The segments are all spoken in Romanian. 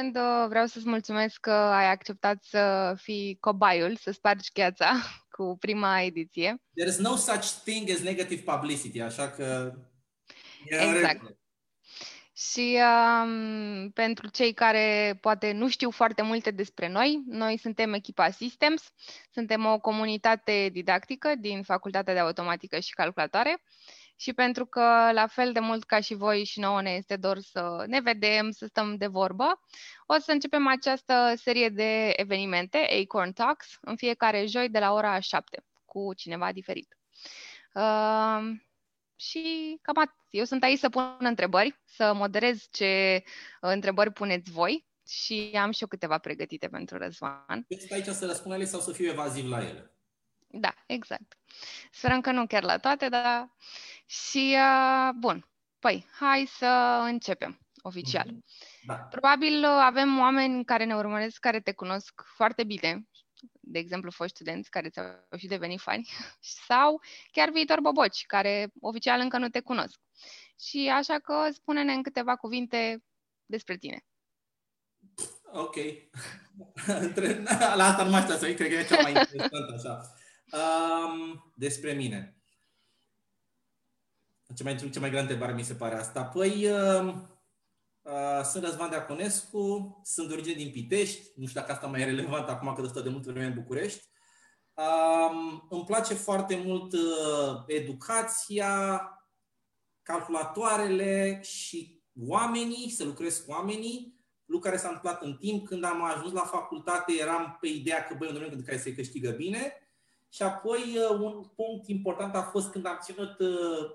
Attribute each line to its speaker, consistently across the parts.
Speaker 1: rând, uh, vreau să-ți mulțumesc că ai acceptat să fii cobaiul, să spargi cheața cu prima ediție.
Speaker 2: There is no such thing as negative publicity, așa că...
Speaker 1: Exact. Și um, pentru cei care poate nu știu foarte multe despre noi, noi suntem echipa Systems, suntem o comunitate didactică din Facultatea de Automatică și Calculatoare și pentru că, la fel de mult ca și voi și nouă ne este dor să ne vedem, să stăm de vorbă, o să începem această serie de evenimente, Acorn Talks, în fiecare joi de la ora 7, cu cineva diferit. Uh, și cam atât. Eu sunt aici să pun întrebări, să moderez ce întrebări puneți voi și am și eu câteva pregătite pentru Răzvan.
Speaker 2: Ești aici să răspund ele sau să fiu evaziv la ele?
Speaker 1: Da, exact. Sperăm că nu chiar la toate, dar... Și, uh, bun, păi, hai să începem oficial. Mhm. Da. Probabil avem oameni care ne urmăresc, care te cunosc foarte bine de exemplu, foști studenți care ți-au și devenit fani, sau chiar viitor boboci, care oficial încă nu te cunosc. Și așa că spune-ne în câteva cuvinte despre tine.
Speaker 2: Ok. La asta nu mai să cred că e cea mai interesantă așa. Um, despre mine. Cea mai, cea mai grea întrebare mi se pare asta. Păi, um, Uh, sunt Răzvan Deaconescu, sunt de origine din Pitești, nu știu dacă asta mai e relevant acum că stă de mult vreme în București. Um, îmi place foarte mult uh, educația, calculatoarele și oamenii, să lucrez cu oamenii, lucru care s-a întâmplat în timp. Când am ajuns la facultate, eram pe ideea că, băi, un domeniu în care se câștigă bine. Și apoi, un punct important a fost când am ținut,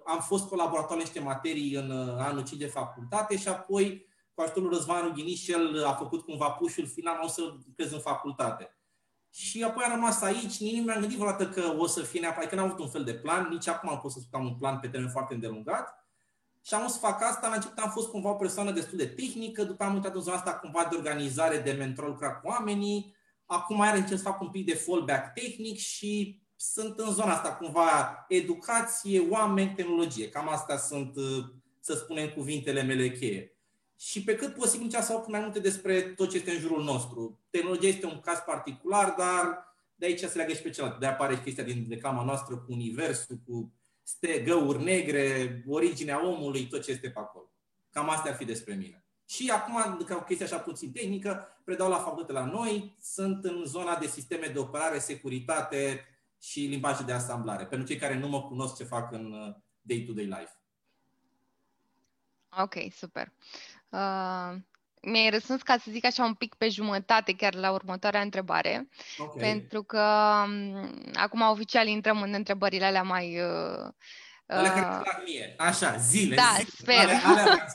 Speaker 2: am fost colaborator în niște materii în anul 5 de facultate și apoi, cu ajutorul Răzvan Ghiniș, el a făcut cumva pușul final, o să lucrez în facultate. Și apoi am rămas aici, nici nu mi-am gândit vreodată că o să fie neapărat, că n-am avut un fel de plan, nici acum am pot să spun că am un plan pe termen foarte îndelungat. Și am să fac asta, la început am fost cumva o persoană destul de tehnică, după am uitat în zona asta cumva de organizare, de mentor, lucra cu oamenii, Acum iar încerc să fac un pic de fallback tehnic și sunt în zona asta cumva educație, oameni, tehnologie. Cam astea sunt, uh, să spunem, cuvintele mele cheie. Și pe cât posibil încerc să fac mai multe despre tot ce este în jurul nostru. Tehnologia este un caz particular, dar de aici se leagă și pe celălalt. De apare chestia din reclama noastră cu universul, cu găuri negre, originea omului, tot ce este pe acolo. Cam asta ar fi despre mine. Și acum, ca o chestie așa puțin tehnică, predau la facultate la noi, sunt în zona de sisteme de operare, securitate și limbaje de asamblare, pentru cei care nu mă cunosc ce fac în uh, day-to-day life.
Speaker 1: Ok, super. Uh, mi-ai răspuns, ca să zic așa, un pic pe jumătate chiar la următoarea întrebare, okay. pentru că um, acum oficial intrăm în întrebările alea mai uh,
Speaker 2: Alea care îmi plac mie. Așa, zile.
Speaker 1: Da,
Speaker 2: zile.
Speaker 1: sper.
Speaker 2: Alea, alea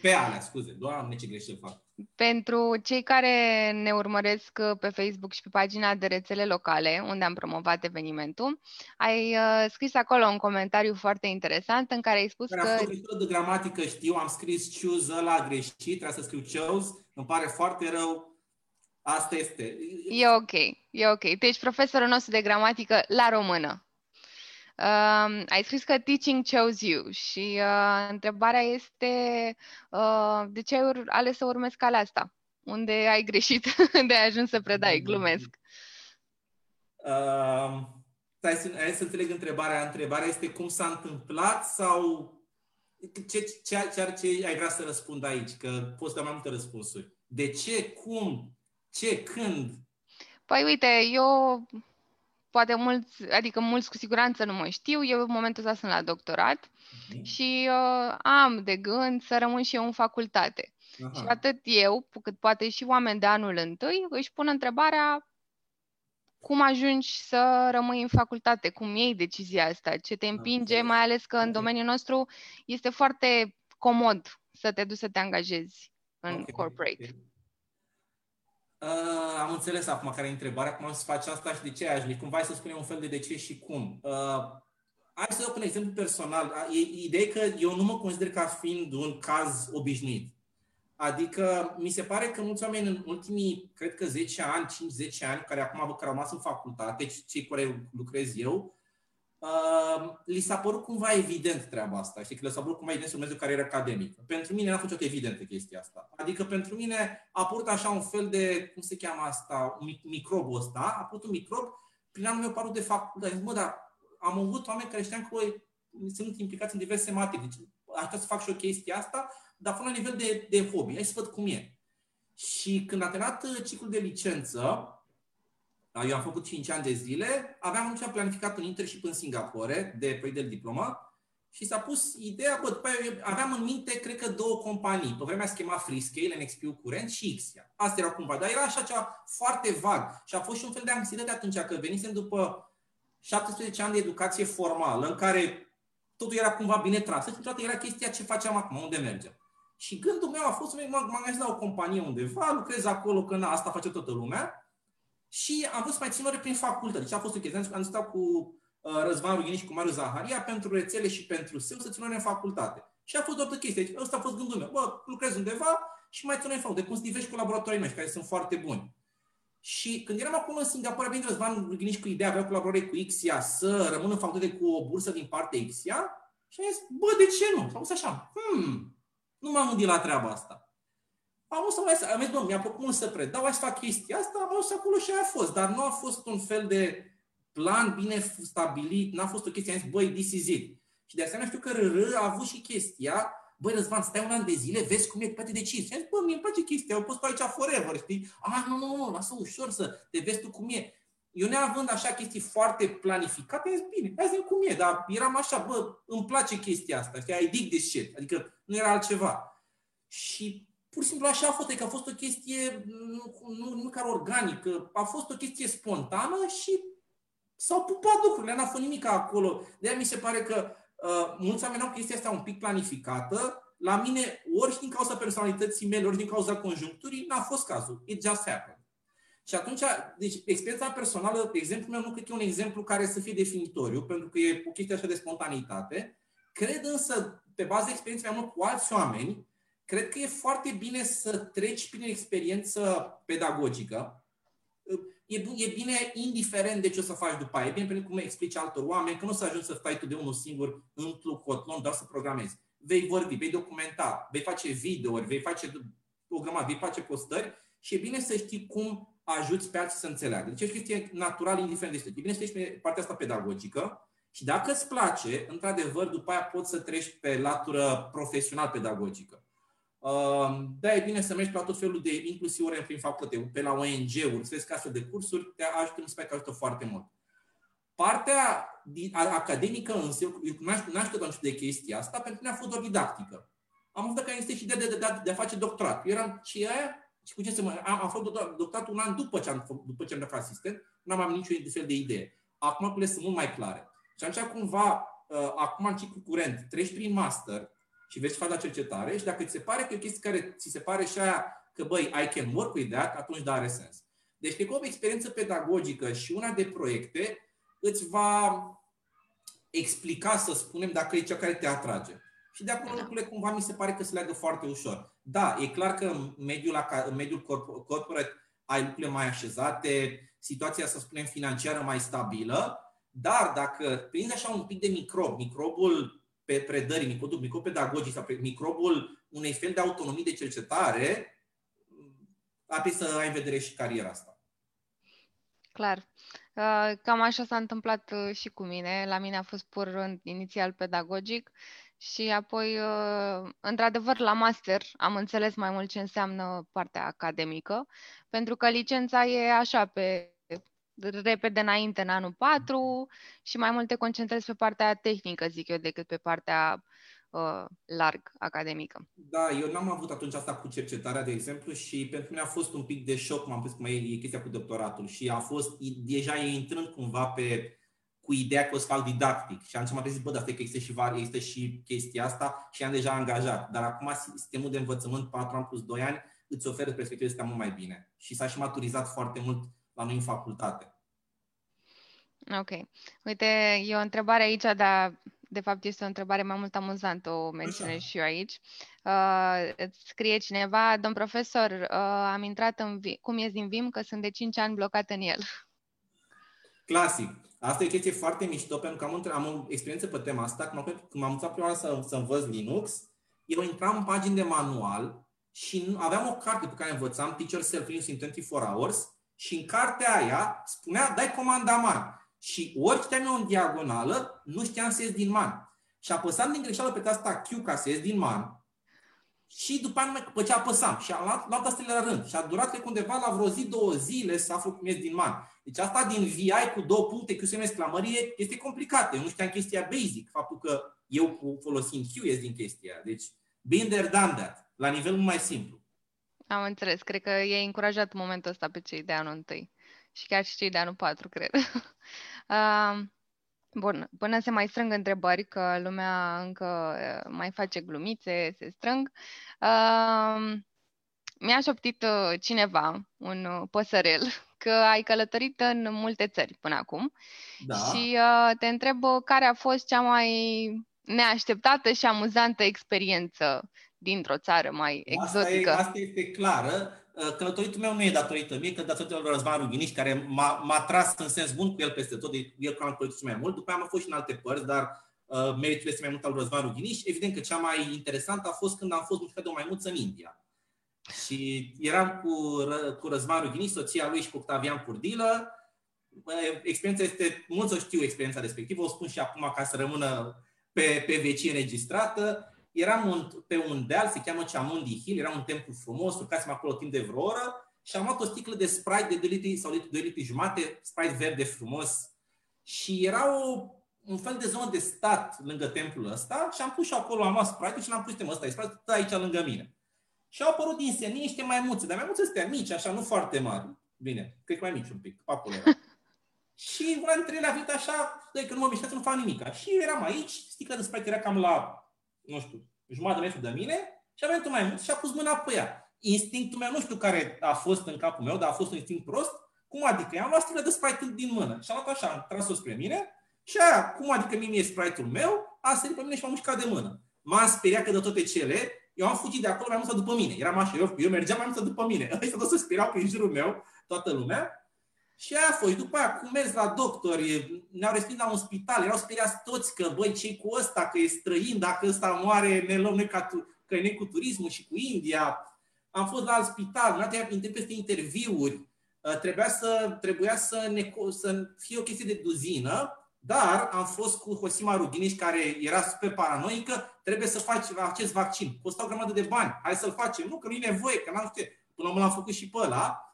Speaker 2: pe alea, scuze. Doamne, ce greșeli fac.
Speaker 1: Pentru cei care ne urmăresc pe Facebook și pe pagina de rețele locale, unde am promovat evenimentul, ai uh, scris acolo un comentariu foarte interesant în care ai spus
Speaker 2: care
Speaker 1: că...
Speaker 2: A fost de gramatică, știu, am scris choose ăla greșit, trebuie să scriu chose, îmi pare foarte rău, Asta este.
Speaker 1: E ok, e ok. Tu ești profesorul nostru de gramatică la română. Uh, ai scris că teaching chose you și uh, întrebarea este uh, de ce ai ales să urmezi calea asta? Unde ai greșit de ai ajuns să predai? Glumesc.
Speaker 2: Uh, hai, să, hai să înțeleg întrebarea. Întrebarea este cum s-a întâmplat sau ce, ce, ce, ce ai vrea să răspund aici? Că poți da mai multe răspunsuri. De ce? Cum? Ce? Când?
Speaker 1: Păi uite, eu poate mulți, adică mulți cu siguranță nu mă știu, eu în momentul ăsta sunt la doctorat uh-huh. și uh, am de gând să rămân și eu în facultate. Uh-huh. Și atât eu, cât poate și oameni de anul întâi, își pun întrebarea cum ajungi să rămâi în facultate, cum iei decizia asta, ce te împinge, okay. mai ales că în domeniul nostru este foarte comod să te duci să te angajezi în okay. corporate. Okay.
Speaker 2: Uh, am înțeles acum care e întrebarea, cum am să faci asta și de ce ai Cumva să spunem un fel de de ce și cum. Uh, hai să dau un exemplu personal. E, ideea că eu nu mă consider ca fiind un caz obișnuit. Adică mi se pare că mulți oameni în ultimii, cred că 10 ani, 5-10 ani, care acum care au rămas în facultate, cei cu care lucrez eu, uh, li s-a părut cumva evident treaba asta. Știi că li s-a părut cumva evident să urmeze o carieră academică. Pentru mine n-a fost o evidentă chestia asta. Adică pentru mine a apărut așa un fel de, cum se cheamă asta, un microbul ăsta, a apărut un microb prin anul meu parul de facultate. Mă, dar am avut oameni care știam că băi, sunt implicați în diverse tematici. Deci, aș să fac și o chestie asta, dar până la nivel de, de hobby. Hai să văd cum e. Și când a terminat uh, ciclul de licență, eu am făcut 5 ani de zile, aveam atunci planificat un internship în Singapore de proiect de diplomă și s-a pus ideea, bă, după aia aveam în minte, cred că două companii. Pe vremea schema Freescale, NXP curent și Xia. Asta era cumva, dar era așa ceva foarte vag. Și a fost și un fel de anxietate atunci, că venisem după 17 ani de educație formală, în care totul era cumva bine tras. Și toată era chestia ce facem acum, unde mergem. Și gândul meu a fost să mă angajez la o companie undeva, lucrez acolo, că na, asta face toată lumea. Și am vrut să mai țin ore prin facultate. Deci a fost o chestie. Am stat cu uh, Răzvan Rughini și cu Mariu Zaharia pentru rețele și pentru SEO să țin ore în facultate. Și a fost o chestie. Deci, ăsta a fost gândul meu. Bă, lucrez undeva și mai țin ore în facultate. Cum sunt diversi colaboratorii mei, care sunt foarte buni. Și când eram acolo în Singapore, venit Răzvan Rughini și cu ideea, avea colaborare cu Ixia, să rămână în facultate cu o bursă din partea Ixia. Și am zis, bă, de ce nu? S-a așa, hmm, nu m-am gândit la treaba asta am o să mai am zis, bă, mi-a plăcut mult să predau, hai să fac chestia asta, am ajuns acolo și aia a fost. Dar nu a fost un fel de plan bine stabilit, n-a fost o chestie, am zis, băi, this is it. Și de asemenea știu că RR a avut și chestia, băi, Răzvan, stai un an de zile, vezi cum e, poate decizi. Și am zis, bă, mie îmi place chestia, au pus aici forever, știi? Ah, nu, nu, nu, lasă ușor să te vezi tu cum e. Eu neavând așa chestii foarte planificate, am zis, bine, hai zi cum e, dar eram așa, bă, îmi place chestia asta, știi, I dig this shit, adică nu era altceva. Și pur și simplu așa a fost, că a fost o chestie nu, nu, nu chiar organică, a fost o chestie spontană și s-au pupat lucrurile, n-a fost nimic acolo. De mi se pare că uh, mulți oameni au chestia asta un pic planificată, la mine, ori din cauza personalității mele, ori din cauza conjuncturii, n-a fost cazul. It just happened. Și atunci, deci, experiența personală, exemplul meu nu cred că e un exemplu care să fie definitoriu, pentru că e o chestie așa de spontaneitate. Cred însă, pe baza experienței mea cu alți oameni, cred că e foarte bine să treci prin experiență pedagogică. E, e bine indiferent de ce o să faci după aia. E bine pentru cum explici altor oameni, că nu o să ajungi să stai tu de unul singur într-un cotlon, doar să programezi. Vei vorbi, vei documenta, vei face videouri, vei face o grămadă, vei face postări și e bine să știi cum ajuți pe alții să înțeleagă. Deci e o chestie natural, indiferent de ce. E bine să știi pe partea asta pedagogică și dacă îți place, într-adevăr, după aia poți să treci pe latură profesional pedagogică. Da, e bine să mergi pe tot felul de, inclusiv ori prin facultate, pe la ONG-uri, să vezi că astfel de cursuri te ajută, mi se pare că ajută foarte mult. Partea academică însă, eu n-aș că de chestia asta, pentru mine a fost doar didactică. Am văzut că este și de, de, de, de, a face doctorat. Eu eram ce aia, și cu ce să mă... Am, am făcut doctorat un an după ce am, după ce am dat asistent, n-am avut niciun fel de idee. Acum lucrurile sunt mult mai clare. Și atunci cumva, uh, acum în ciclu curent, treci prin master, și vezi ce faci la cercetare și dacă ți se pare că e o chestie care ți se pare și aia că, băi, I can work with that, atunci da, are sens. Deci, cred că o experiență pedagogică și una de proiecte îți va explica, să spunem, dacă e cea care te atrage. Și de acolo da. lucrurile cumva mi se pare că se leagă foarte ușor. Da, e clar că în mediul, în mediul corporate ai lucrurile mai așezate, situația, să spunem, financiară mai stabilă, dar dacă prinzi așa un pic de microb, microbul pe predării, microbul, microbul pedagogic sau microbul unei fel de autonomie de cercetare, apoi să ai în vedere și cariera asta.
Speaker 1: Clar. Uh, cam așa s-a întâmplat uh, și cu mine. La mine a fost pur inițial pedagogic și apoi, uh, într-adevăr, la master am înțeles mai mult ce înseamnă partea academică, pentru că licența e așa pe repede înainte în anul 4 și mai mult te concentrezi pe partea tehnică, zic eu, decât pe partea uh, larg academică.
Speaker 2: Da, eu n-am avut atunci asta cu cercetarea, de exemplu, și pentru mine a fost un pic de șoc, m-am pus cum e, e chestia cu doctoratul și a fost, deja e intrând cumva pe cu ideea că o să fac didactic. Și atunci m-am zis, bă, dar că există și, var, există și chestia asta și am deja angajat. Dar acum sistemul de învățământ 4 ani plus 2 ani îți oferă perspective astea mult mai bine. Și s-a și maturizat foarte mult la noi în facultate.
Speaker 1: Ok. Uite, e o întrebare aici, dar de fapt este o întrebare mai mult amuzantă, o menționez și eu aici. Uh, îți scrie cineva, domn profesor, uh, am intrat în Vi- cum e din VIM, că sunt de 5 ani blocat în el.
Speaker 2: Clasic. Asta e o chestie foarte mișto, pentru că am, am o experiență pe tema asta. Când, când m-am mutat prima oară să, să învăț Linux, eu intram în pagini de manual și aveam o carte pe care învățam, Teacher Self Linux in 24 Hours, și în cartea aia spunea, dai comanda man. Și ori citeam eu în diagonală, nu știam să ies din man. Și apăsam din greșeală pe tasta Q ca să ies din man. Și după aia pe ce apăsam. Și am luat, luat astele la rând. Și a durat că undeva la vreo zi, două zile să aflu cum ies din man. Deci asta din VI cu două puncte, Q semne exclamărie, este complicat. Eu nu știam chestia basic. Faptul că eu folosind Q ies din chestia. Deci, been there, done that. La nivel mai simplu.
Speaker 1: Am înțeles. Cred că e încurajat în momentul ăsta pe cei de anul întâi. Și chiar și cei de anul 4, cred. uh, bun, până se mai strâng întrebări, că lumea încă mai face glumițe, se strâng. Uh, mi-a șoptit uh, cineva, un uh, păsărel, că ai călătorit în multe țări până acum da. și uh, te întreb care a fost cea mai neașteptată și amuzantă experiență dintr-o țară mai exotică.
Speaker 2: Asta, e, asta este clară. Uh, călătoritul meu nu e datorită mie, că datorită lui Răzvan Rughiniș, care m-a, m-a tras în sens bun cu el peste tot, de el cu am călătorit mai mult. După aia am fost și în alte părți, dar uh, meritul este mai mult al lui Răzvan Rughiniș. Evident că cea mai interesantă a fost când am fost mușcat de o maimuță în India. Și eram cu, cu Răzvan Rughiniș, soția lui și cu Octavian Purdilă. Experiența este, mulți o știu experiența respectivă, o spun și acum ca să rămână pe, pe vecie înregistrată eram un, pe un deal, se cheamă Chamundi Hill, era un templu frumos, urcasem acolo timp de vreo oră și am luat o sticlă de Sprite de 2 litri sau 2 litri jumate, Sprite verde frumos. Și era o, un fel de zonă de stat lângă templul ăsta și am pus și acolo, am luat Sprite și l-am pus, ăsta e Sprite, aici lângă mine. Și au apărut din senin niște maimuțe, dar maimuțe astea mici, așa, nu foarte mari. Bine, cred că mai mici un pic, acolo era. și una dintre ele a venit așa, că nu mă mișcat, nu fac nimic. Și eram aici, sticla de Sprite era cam la nu știu, jumătate de metru de mine și a venit mai mult și a pus mâna pe ea. Instinctul meu, nu știu care a fost în capul meu, dar a fost un instinct prost. Cum adică? I-am luat sticla de Sprite din mână și am luat așa, am tras-o spre mine și aia, cum adică mie e Sprite-ul meu, a sărit pe mine și m-a mușcat de mână. M-am speriat că de toate cele, eu am fugit de acolo mai mult după mine. Eram așa, eu, eu mergeam mai mult după mine. Ăștia tot se speriau prin jurul meu, toată lumea. Și aia a fost. După aia, cum mers la doctori, ne-au respins la un spital, erau speriați toți că, băi, ce cu ăsta, că e străin, dacă ăsta moare, ne luăm noi ca tu, că e cu turismul și cu India. Am fost la alt spital, nu am intrat peste interviuri, uh, trebuia să, trebuia să, ne, să fie o chestie de duzină, dar am fost cu Hosima Ruginiș, care era super paranoică, trebuie să faci acest vaccin. Costa o grămadă de bani, hai să-l facem. Nu, că nu e nevoie, că n-am știu Până la urmă l-am făcut și pe ăla.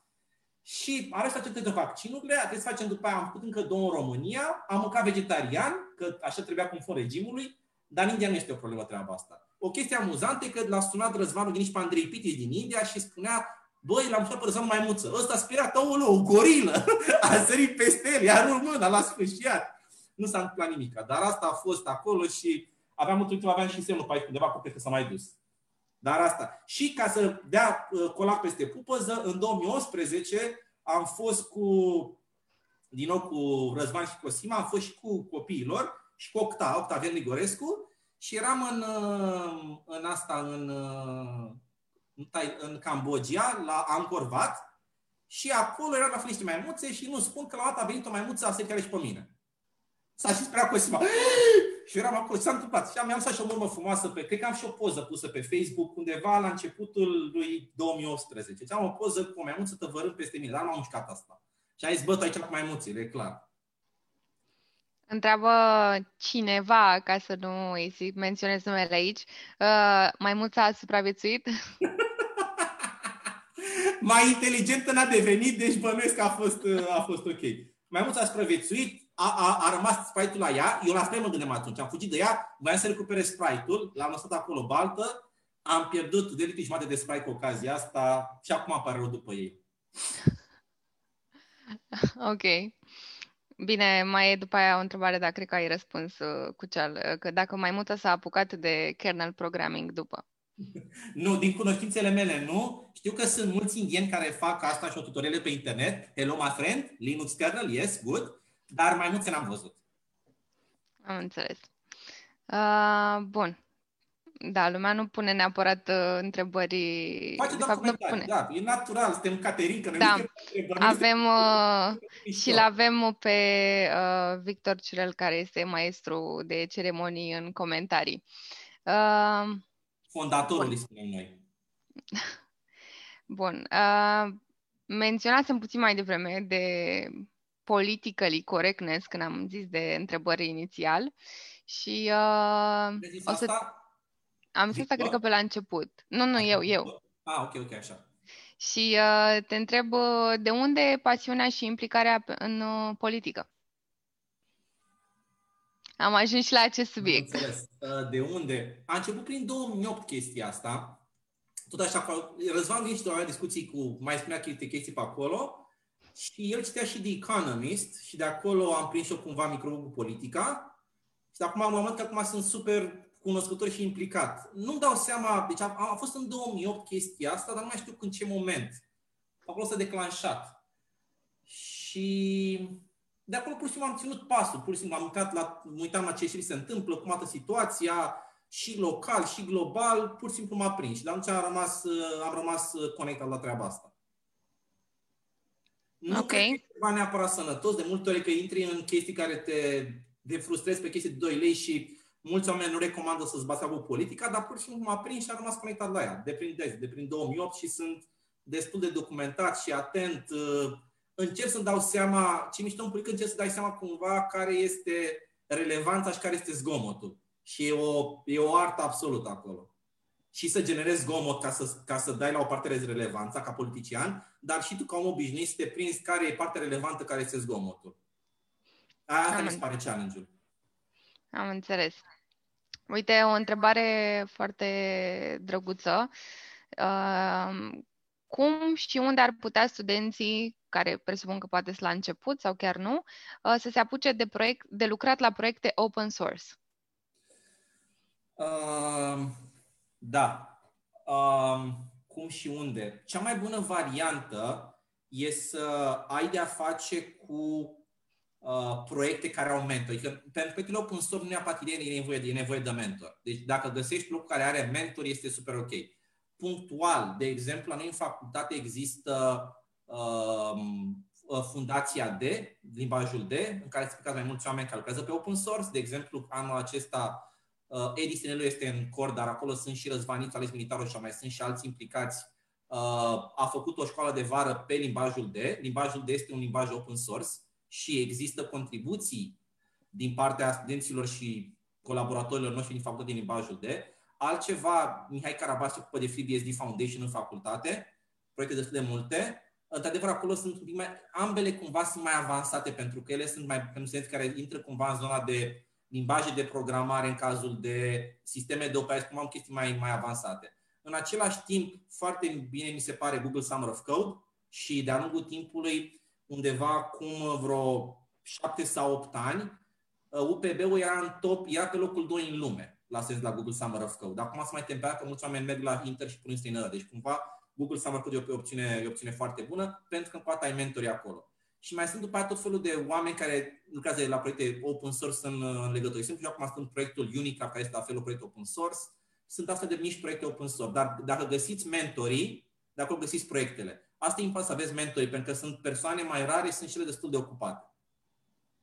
Speaker 2: Și are să facem toate vaccinurile, trebuie să facem după aia, am făcut încă două în România, am mâncat vegetarian, că așa trebuia conform regimului, dar în India nu este o problemă treaba asta. O chestie amuzantă e că l-a sunat Răzvanul Ghiniș pe Andrei Pitis din India și spunea Băi, l-am sunat pe Răzvanul Maimuță. Ăsta a speriat, o gorilă. A sărit peste el, iar în mână, l-a sfârșit. Nu s-a întâmplat nimic. Dar asta a fost acolo și aveam într aveam și semnul pe aici undeva, cred că s-a mai dus. Dar asta. Și ca să dea uh, colac peste pupăză, în 2011 am fost cu, din nou cu Răzvan și Cosima, am fost și cu copiilor și cu Octa, Octavian Nigorescu și eram în, uh, în asta, în, uh, în, în Cambodgia, la Angkor Wat și acolo era la fel niște maimuțe și nu spun că la dată a venit o maimuță a se și pe mine. S-a și speriat Cosima. Și eram acolo, ce s-a întâmplat? Și am, am și o urmă frumoasă pe, cred că am și o poză pusă pe Facebook undeva la începutul lui 2018. Deci am o poză cu o maimuță tăvărând peste mine, dar nu am mușcat asta. Și ai zis, bă, tu aici cu maimuțile, e clar.
Speaker 1: Întreabă cineva, ca să nu îi menționez numele aici, uh, maimuța a supraviețuit?
Speaker 2: Mai inteligentă n-a devenit, deci bănuiesc că a fost, a fost ok. Maimuța a supraviețuit, a, a, a rămas Sprite-ul la ea, eu la fel mă gândeam atunci, am fugit de ea, voiam să recuperez Sprite-ul, l-am lăsat acolo baltă, am pierdut de litri jumate de Sprite cu ocazia asta și acum apare rău după ei.
Speaker 1: Ok. Bine, mai e după aia o întrebare, dar cred că ai răspuns uh, cu cel, uh, că dacă mai multă s-a apucat de kernel programming după.
Speaker 2: Nu, din cunoștințele mele nu. Știu că sunt mulți indieni care fac asta și o tutoriale pe internet. Hello, my friend, Linux kernel, yes, good dar mai mulți n-am văzut.
Speaker 1: Am înțeles. Uh, bun. Da, lumea nu pune neapărat uh, întrebări.
Speaker 2: Face de fapt, nu pune. da, e natural, suntem Caterinca, da.
Speaker 1: avem uh, și l avem pe uh, Victor Ciurel, care este maestru de ceremonii în comentarii. Uh,
Speaker 2: Fondatorul, îi spunem noi.
Speaker 1: Bun. Uh, menționasem puțin mai devreme de politically correctness, când am zis de întrebări inițial. Și uh,
Speaker 2: o să... Asta?
Speaker 1: Am zis asta, cred că pe la început. Nu, nu, eu, eu.
Speaker 2: Ah, ok, ok, așa.
Speaker 1: Și uh, te întreb uh, de unde pasiunea și implicarea în uh, politică? Am ajuns și la acest subiect.
Speaker 2: Înțeles. Uh, de unde? A început prin 2008 chestia asta. Tot așa, Răzvan vine și avea discuții cu, mai spunea chestii, chestii pe acolo și el citea și The Economist și de acolo am prins și eu cumva microbul cu politica și acum am moment că acum sunt super cunoscător și implicat. Nu-mi dau seama, deci a, a fost în 2008 chestia asta, dar nu mai știu în ce moment. Acolo s-a declanșat. Și de acolo pur și simplu am ținut pasul, pur și simplu am uitat la, uitam la ce și se întâmplă, cum arată situația, și local, și global, pur și simplu m-a prins. Și de atunci am rămas, am rămas conectat la treaba asta. Nu okay. cred că e ceva neapărat sănătos, de multe ori că intri în chestii care te de frustrezi pe chestii de 2 lei și mulți oameni nu recomandă să-ți bați cu politica, dar pur și simplu m-a prins și am rămas conectat la ea, de prin, de, de prin 2008 și sunt destul de documentat și atent. Uh, încerc să-mi dau seama, ce mișto în politică, încerc să dai seama cumva care este relevanța și care este zgomotul. Și e o, e o artă absolută acolo. Și să generezi zgomot ca să, ca să dai la o parte relevanța ca politician, dar și tu ca om obișnuit să te prinzi care e partea relevantă, care este zgomotul. Asta mi se pare challenge-ul.
Speaker 1: Am înțeles. Uite, o întrebare foarte drăguță. Uh, cum și unde ar putea studenții, care presupun că poate la început sau chiar nu, uh, să se apuce de, proiect, de lucrat la proiecte open source?
Speaker 2: Uh, da. Uh, cum și unde? Cea mai bună variantă e să ai de-a face cu Uh, proiecte care au mentor. Adică pentru proiectele open source nu neapărat e nevoie, de, e nevoie de mentor. Deci dacă găsești loc care are mentor, este super ok. Punctual, de exemplu, la noi în facultate există um, uh, fundația D, limbajul D, în care se mai mulți oameni care lucrează pe open source. De exemplu, anul acesta uh, Edisonelu este în core, dar acolo sunt și Răzvaniț, Ales Militarul și mai sunt și alți implicați. Uh, a făcut o școală de vară pe limbajul D. Limbajul D este un limbaj open source și există contribuții din partea studenților și colaboratorilor noștri din facultate din limbajul D. Altceva, Mihai Carabas se ocupă de FreeBSD Foundation în facultate, proiecte destul de multe. Într-adevăr, acolo sunt un pic mai, ambele cumva sunt mai avansate pentru că ele sunt mai pentru studenți care intră cumva în zona de limbaje de programare în cazul de sisteme de operare, cum am chestii mai, mai avansate. În același timp, foarte bine mi se pare Google Summer of Code și de-a lungul timpului undeva acum vreo 7 sau 8 ani, UPB-ul uh, era în top, era pe locul 2 în lume la sens la Google Summer of Code. Acum se mai temperat că mulți oameni merg la Inter și pun străinătă. Deci cumva Google Summer Code e o opțiune, e o opțiune foarte bună pentru că poate ai mentori acolo. Și mai sunt după aceea tot felul de oameni care lucrează la proiecte open source în, în legătură. Sunt acum sunt proiectul Unica, care este la fel un proiect open source. Sunt astfel de mici proiecte open source. Dar dacă găsiți mentorii, de acolo găsiți proiectele. Asta e important să aveți mentori, pentru că sunt persoane mai rare, sunt cele destul de ocupate.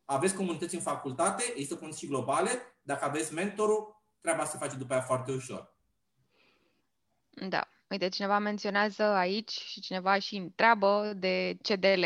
Speaker 2: Aveți comunități în facultate, există comunități globale, dacă aveți mentorul, treaba se face după aia foarte ușor.
Speaker 1: Da. Uite, cineva menționează aici și cineva și întreabă de CDL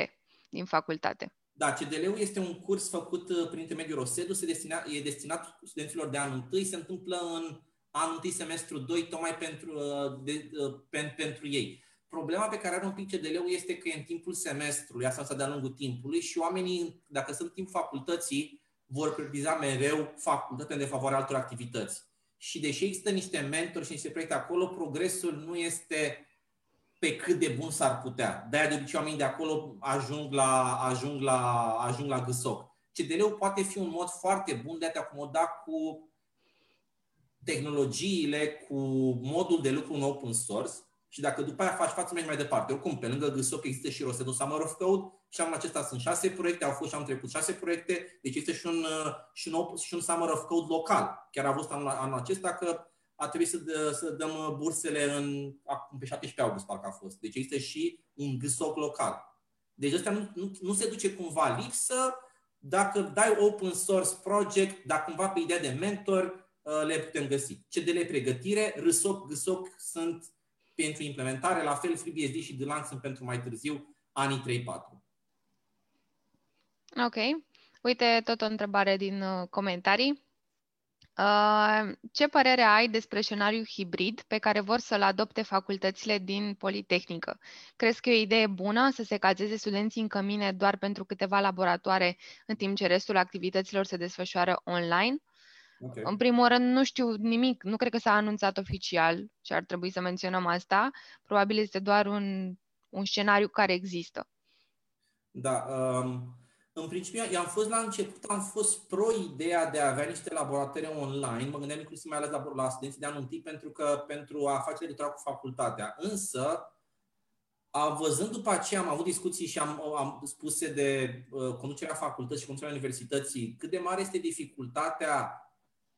Speaker 1: din facultate.
Speaker 2: Da, CDL-ul este un curs făcut uh, prin intermediul Rosedu, se destina, e destinat studenților de anul 1, se întâmplă în anul 1 semestru 2, tocmai pentru, uh, de, uh, pen, pentru ei. Problema pe care are un pic CDL-ul este că e în timpul semestrului, asta de-a lungul timpului și oamenii, dacă sunt timp facultății, vor prioriza mereu facultatea de favoare altor activități. Și deși există niște mentori și niște proiecte acolo, progresul nu este pe cât de bun s-ar putea. De-aia de obicei oamenii de acolo ajung la, ajung la, ajung la gâsoc. CDL-ul poate fi un mod foarte bun de a te acomoda cu tehnologiile, cu modul de lucru în open source, și dacă după aia faci față, mergi mai departe. Oricum, pe lângă GSOC există și Rosedo Summer of Code și anul acesta sunt șase proiecte, au fost și am trecut șase proiecte, deci este și un, uh, și un, și un Summer of Code local. Chiar a avut anul, anul acesta că a trebuit să, dă, să dăm bursele în, acum pe 17 august, parcă a fost. Deci există și un GSOC local. Deci ăsta nu, nu, nu se duce cumva lipsă. Dacă dai open source project, dacă cumva pe ideea de mentor, uh, le putem găsi. CDL pregătire, RSOC, GSOC sunt pentru implementare, la fel FreeBSD și Delang sunt pentru mai târziu, anii 3-4.
Speaker 1: Ok. Uite, tot o întrebare din uh, comentarii. Uh, ce părere ai despre scenariul hibrid pe care vor să-l adopte facultățile din Politehnică? Crezi că e o idee bună să se cazeze studenții în cămine doar pentru câteva laboratoare, în timp ce restul activităților se desfășoară online? Okay. În primul rând, nu știu nimic, nu cred că s-a anunțat oficial și ar trebui să menționăm asta. Probabil este doar un, un scenariu care există.
Speaker 2: Da, um, în principiu, am fost la început, am fost pro ideea de a avea niște laboratoare online, mă gândeam inclusiv mai ales la, la studenții de anul întâi pentru, că, pentru a face legătura cu facultatea. Însă, am văzând după aceea, am avut discuții și am, am spuse de uh, conducerea facultății și conducerea universității, cât de mare este dificultatea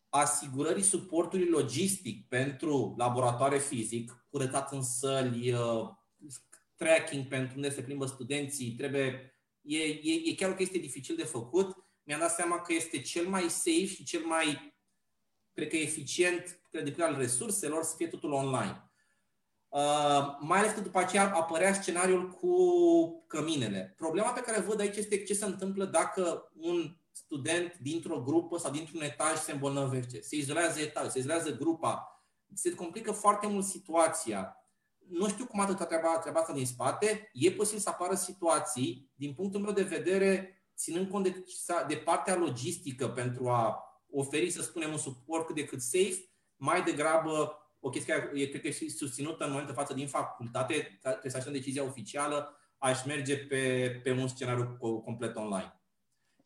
Speaker 2: asigurării suportului logistic pentru laboratoare fizic, curățat în săli, uh, tracking pentru unde se plimbă studenții, trebuie e, e, e chiar o chestie dificil de făcut. Mi-am dat seama că este cel mai safe și cel mai, cred că, eficient, cred al resurselor să fie totul online. Uh, mai ales că după aceea apărea scenariul cu căminele. Problema pe care văd aici este ce se întâmplă dacă un student dintr-o grupă sau dintr-un etaj se îmbolnăvește. Se izolează etajul, se izolează grupa. Se complică foarte mult situația nu știu cum atâta treaba, treaba asta din spate. E posibil să apară situații, din punctul meu de vedere, ținând cont de, de partea logistică pentru a oferi, să spunem, un suport cât de cât safe, mai degrabă o chestie care e, cred că e susținută în momentul față din facultate, trebuie să așteptăm decizia oficială, aș merge pe, pe un scenariu complet online.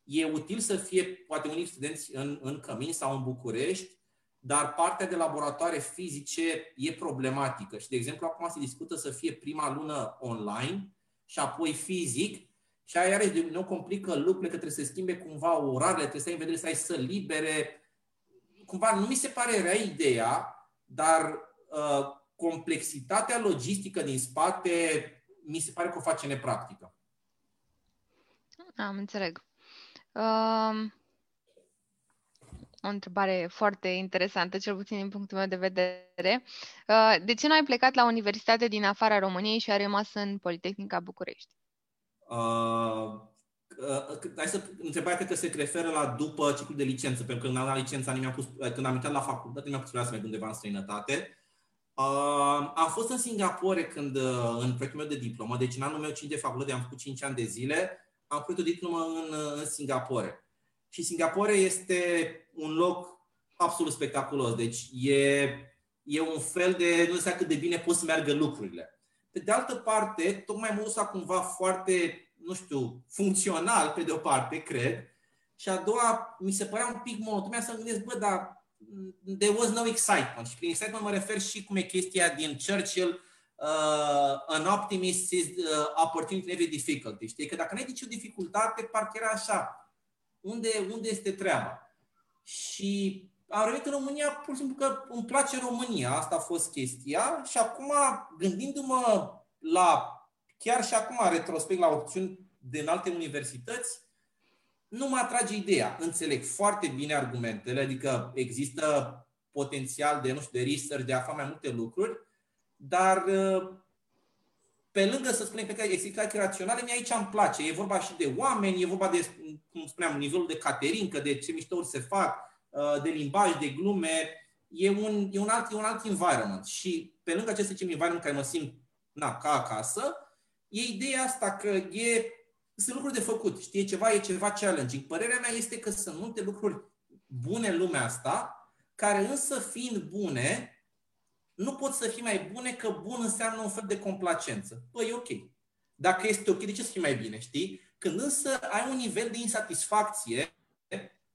Speaker 2: E util să fie poate unii studenți în, în Cămin sau în București, dar partea de laboratoare fizice e problematică. Și, de exemplu, acum se discută să fie prima lună online și apoi fizic, și aia iarăși de nou complică lucrurile, că trebuie să se schimbe cumva orarele, trebuie să ai în vedere să ai să libere. Cumva nu mi se pare rea ideea, dar uh, complexitatea logistică din spate mi se pare că o face nepractică.
Speaker 1: Am înțeleg. Uh o întrebare foarte interesantă, cel puțin din punctul meu de vedere. Uh, de ce nu ai plecat la universitate din afara României și ai rămas în Politehnica București?
Speaker 2: Uh, uh, hai să întrebarea cred că se referă la după ciclul de licență, pentru că când am dat licența, mi-am pus, când am intrat la facultate, mi-am pus să merg undeva în străinătate. Uh, am fost în Singapore când, uh, în proiectul meu de diplomă, deci în anul meu 5 de facultate am făcut 5 ani de zile, am făcut o diplomă în, în Singapore. Și Singapore este un loc absolut spectaculos. Deci e, e un fel de, nu știu cât de bine pot să meargă lucrurile. Pe de altă parte, tocmai mă cumva foarte, nu știu, funcțional, pe de o parte, cred, și a doua, mi se părea un pic monoton. să gândesc, bă, dar there was no excitement. Și prin excitement mă refer și cum e chestia din Churchill, uh, an optimist is uh, opportunity in every difficulty. Știi? Că dacă nu ai nicio dificultate, parcă era așa. Unde, unde este treaba? Și am revenit în România pur și simplu că îmi place România, asta a fost chestia și acum gândindu-mă la, chiar și acum retrospect la opțiuni din alte universități, nu mă atrage ideea. Înțeleg foarte bine argumentele, adică există potențial de, nu știu, de research, de a face mai multe lucruri, dar pe lângă, să spunem, că explicații raționale, mie aici îmi place. E vorba și de oameni, e vorba de, cum spuneam, nivelul de caterincă, de ce miștouri se fac, uh, de limbaj, de glume. E un, e un, alt, e un alt environment. Și pe lângă acest environment care mă simt na, ca acasă, e ideea asta că e, sunt lucruri de făcut. Știi, e ceva, e ceva challenging. Părerea mea este că sunt multe lucruri bune în lumea asta, care însă fiind bune, nu pot să fii mai bune că bun înseamnă un fel de complacență. Păi, e ok. Dacă este ok, de ce să fii mai bine, știi? Când însă ai un nivel de insatisfacție,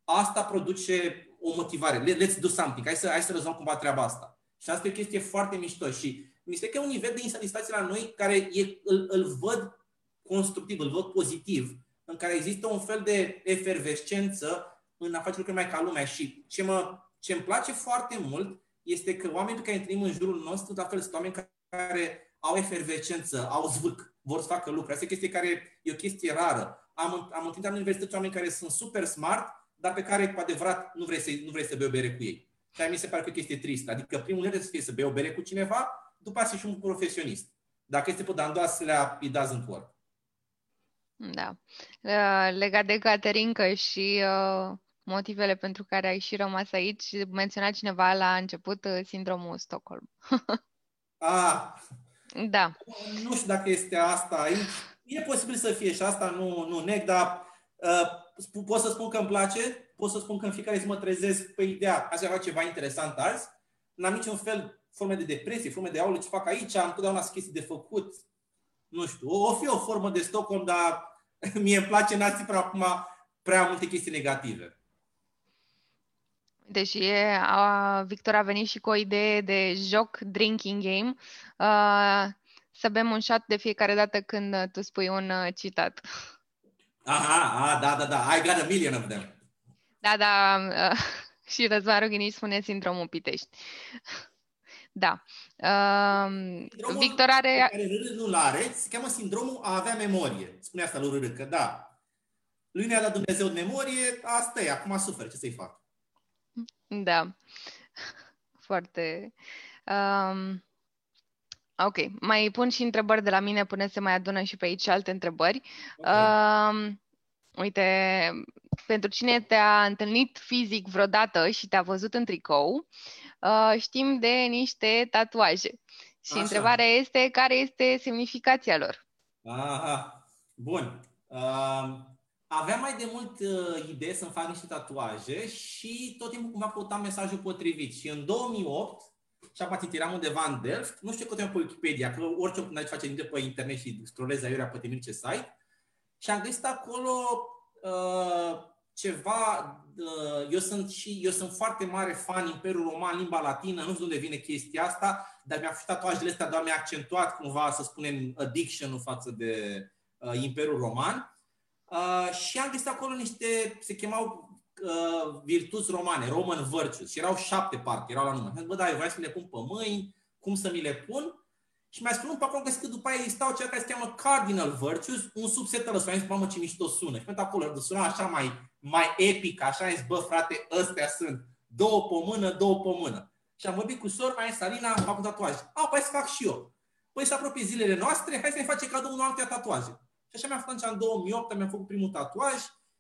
Speaker 2: asta produce o motivare. Let's do something. Hai să, hai să rezolvăm cumva treaba asta. Și asta e o chestie foarte mișto. Și mi se că e un nivel de insatisfacție la noi care e, îl, îl văd constructiv, îl văd pozitiv, în care există un fel de efervescență în a face lucruri mai ca lumea. Și ce, mă, ce îmi place foarte mult este că oamenii pe care întâlnim în jurul nostru, la fel, sunt oameni care au efervescență, au zvâc, vor să facă lucruri. Asta e o chestie care e o chestie rară. Am, am întâlnit în universități oameni care sunt super smart, dar pe care cu adevărat nu vrei să, nu vrei să bei o bere cu ei. Și mi se pare că e o chestie tristă. Adică primul rând să fie să bei o bere cu cineva, după aceea și un profesionist. Dacă este pe dandoaselea, it doesn't work.
Speaker 1: Da. Uh, legat de Caterinca și uh, motivele pentru care ai și rămas aici, menționa cineva la început uh, sindromul Stockholm.
Speaker 2: ah,
Speaker 1: da.
Speaker 2: Nu știu dacă este asta aici. E posibil să fie și asta, nu, nu neg, dar uh, pot să spun că îmi place, pot să spun că în fiecare zi mă trezesc pe ideea, aș avea ceva interesant azi, n-am niciun fel forme de depresie, forme de aule, ce fac aici, am întotdeauna chestii de făcut, nu știu, o, o fi o formă de Stockholm, dar mie îmi place, n-ați prea acum prea multe chestii negative.
Speaker 1: Deci e, a, Victor a venit și cu o idee de joc drinking game, uh, să bem un shot de fiecare dată când tu spui un uh, citat.
Speaker 2: Aha, a, da, da, da, I got a million of them.
Speaker 1: Da, da, uh, și Răzvan Rughini spune sindromul Pitești. Da. Uh, Victor are...
Speaker 2: Care nu are, se cheamă sindromul a avea memorie. Spune asta lui Rârâ, că da. Lui ne-a dat Dumnezeu memorie, asta e, acum suferă, ce să-i fac?
Speaker 1: Da. Foarte... Um, ok. Mai pun și întrebări de la mine până se mai adună și pe aici alte întrebări. Okay. Um, uite, pentru cine te-a întâlnit fizic vreodată și te-a văzut în tricou, uh, știm de niște tatuaje. Și Așa. întrebarea este care este semnificația lor.
Speaker 2: Aha, bun. Uh, aveam mai de mult uh, idee să-mi fac niște tatuaje și tot timpul cumva căutam mesajul potrivit. Și în 2008, și apoi eram undeva în Delft, nu știu cât pe Wikipedia, că orice când ai face de pe internet și scrollezi aiurea pe tine ce site, și am găsit acolo uh, ceva, uh, eu sunt și eu sunt foarte mare fan Imperiul Roman, limba latină, nu știu unde vine chestia asta, dar mi-a făcut tatuajele astea, dar mi-a accentuat cumva, să spunem, addiction-ul față de uh, Imperiul Roman. Uh, și am găsit acolo niște, se chemau uh, virtuți romane, Roman Virtues, și erau șapte parcă, erau la număr. Bă, da, eu vreau să mi le pun pe mâini, cum să mi le pun? Și mai spun pe acolo că că după aia stau ceea care se cheamă Cardinal Virtues, un subset al ăsta. Am zis, mamă, ce mișto sună. Și pentru acolo de sună așa mai, mai epic, așa am zis, bă, frate, ăstea sunt. Două pe mână, două pe mână. Și am vorbit cu sora mea, Salina, am făcut tatuaje. A, păi să fac și eu. Păi să apropie zilele noastre, hai să ne facem cadou unul alte tatuaje. Și așa mi-am făcut în 2008, mi-am făcut primul tatuaj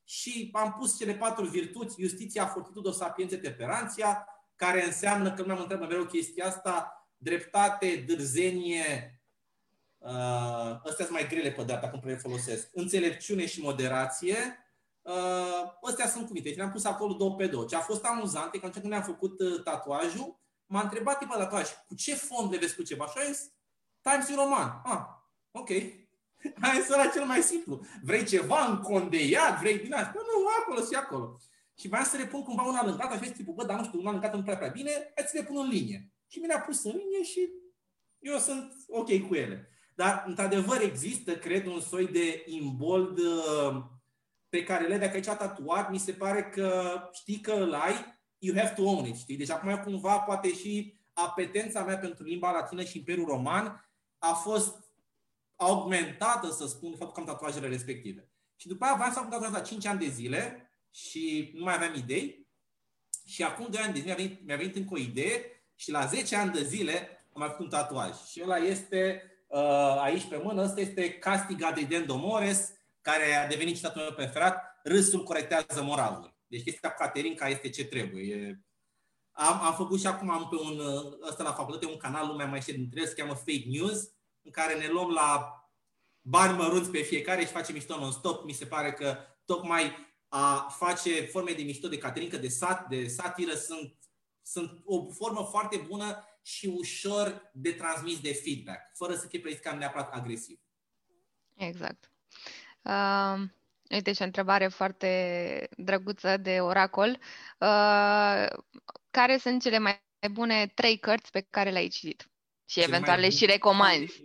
Speaker 2: și am pus cele patru virtuți, justiția, fortitudo, sapiențe, temperanția, care înseamnă că mi-am întrebat mereu chestia asta, dreptate, dârzenie, uh, astea sunt mai grele pe data când le folosesc, înțelepciune și moderație, uh, astea sunt cuvinte. Și le-am pus acolo două pe două. Ce a fost amuzant e că când ne-am făcut uh, tatuajul, m-a întrebat tipa tatuaj, cu ce fond le vezi cu ceva? Și a zis, Times New Roman. Ah, ok. Hai să la cel mai simplu. Vrei ceva încondeiat? Vrei din asta? Nu, acolo și acolo. Și vreau să le pun cumva una lângată, așa tipul, bă, dar nu știu, una lângată nu prea, prea bine, hai să le pun în linie. Și mi le-a pus în linie și eu sunt ok cu ele. Dar, într-adevăr, există, cred, un soi de imbold uh, pe care le dacă aici tatuat, mi se pare că știi că îl ai, you have to own it, știi? Deci acum cumva poate și apetența mea pentru limba latină și Imperiul Roman a fost augmentată, să spun, de faptul că am tatuajele respective. Și după aia v-am să am tatuaj la 5 ani de zile și nu mai aveam idei. Și acum 2 ani de zile mi-a venit, mi-a venit încă o idee și la 10 ani de zile am mai făcut un tatuaj. Și ăla este uh, aici pe mână, ăsta este Castiga de Dendomores, care a devenit citatul meu preferat, râsul corectează moralul. Deci chestia cu Caterinca este ce trebuie. Am, am făcut și acum am pe un, ăsta la facultate, un canal, lumea mai știe dintre el, se cheamă Fake News, în care ne luăm la bani mărunți pe fiecare și facem mișto non-stop. Mi se pare că tocmai a face forme de mișto de caterincă, de, sat, de satiră sunt sunt o formă foarte bună și ușor de transmis de feedback, fără să fie prezis ca neapărat agresiv.
Speaker 1: Exact. Uh, uite și o întrebare foarte drăguță de oracol. Uh, care sunt cele mai bune trei cărți pe care le-ai citit? Și cele eventual le și recomanzi.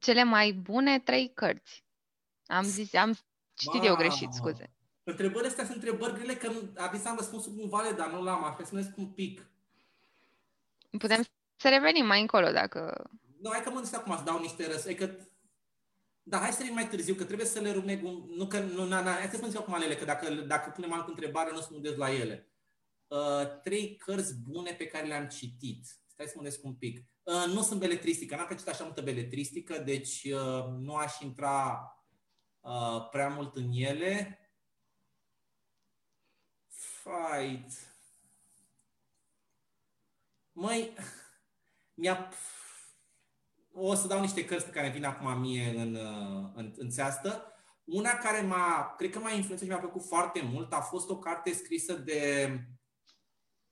Speaker 1: Cele mai bune trei cărți. Am zis, am citit wow. eu greșit, scuze.
Speaker 2: Întrebările astea sunt întrebări grele, că adesea am răspunsul cu un vale, dar nu l-am, așa să un pic.
Speaker 1: Putem să revenim mai încolo dacă...
Speaker 2: Nu, hai că mă gândesc acum să dau niște răs. Că... Da, hai să revenim mai târziu, că trebuie să le rumeg un... Nu că... Nu, na, na, hai să spun acum alele, că dacă, dacă punem altă întrebare, nu să la ele. Uh, trei cărți bune pe care le-am citit. Stai să mă gândesc un pic. Uh, nu sunt beletristică, n-am citit așa multă beletristică, deci uh, nu aș intra uh, prea mult în ele. Fight. Măi, mi-a... O să dau niște cărți pe care vin acum mie în, uh, în, în țeastă. Una care m-a, cred că m-a influențat și mi-a plăcut foarte mult a fost o carte scrisă de,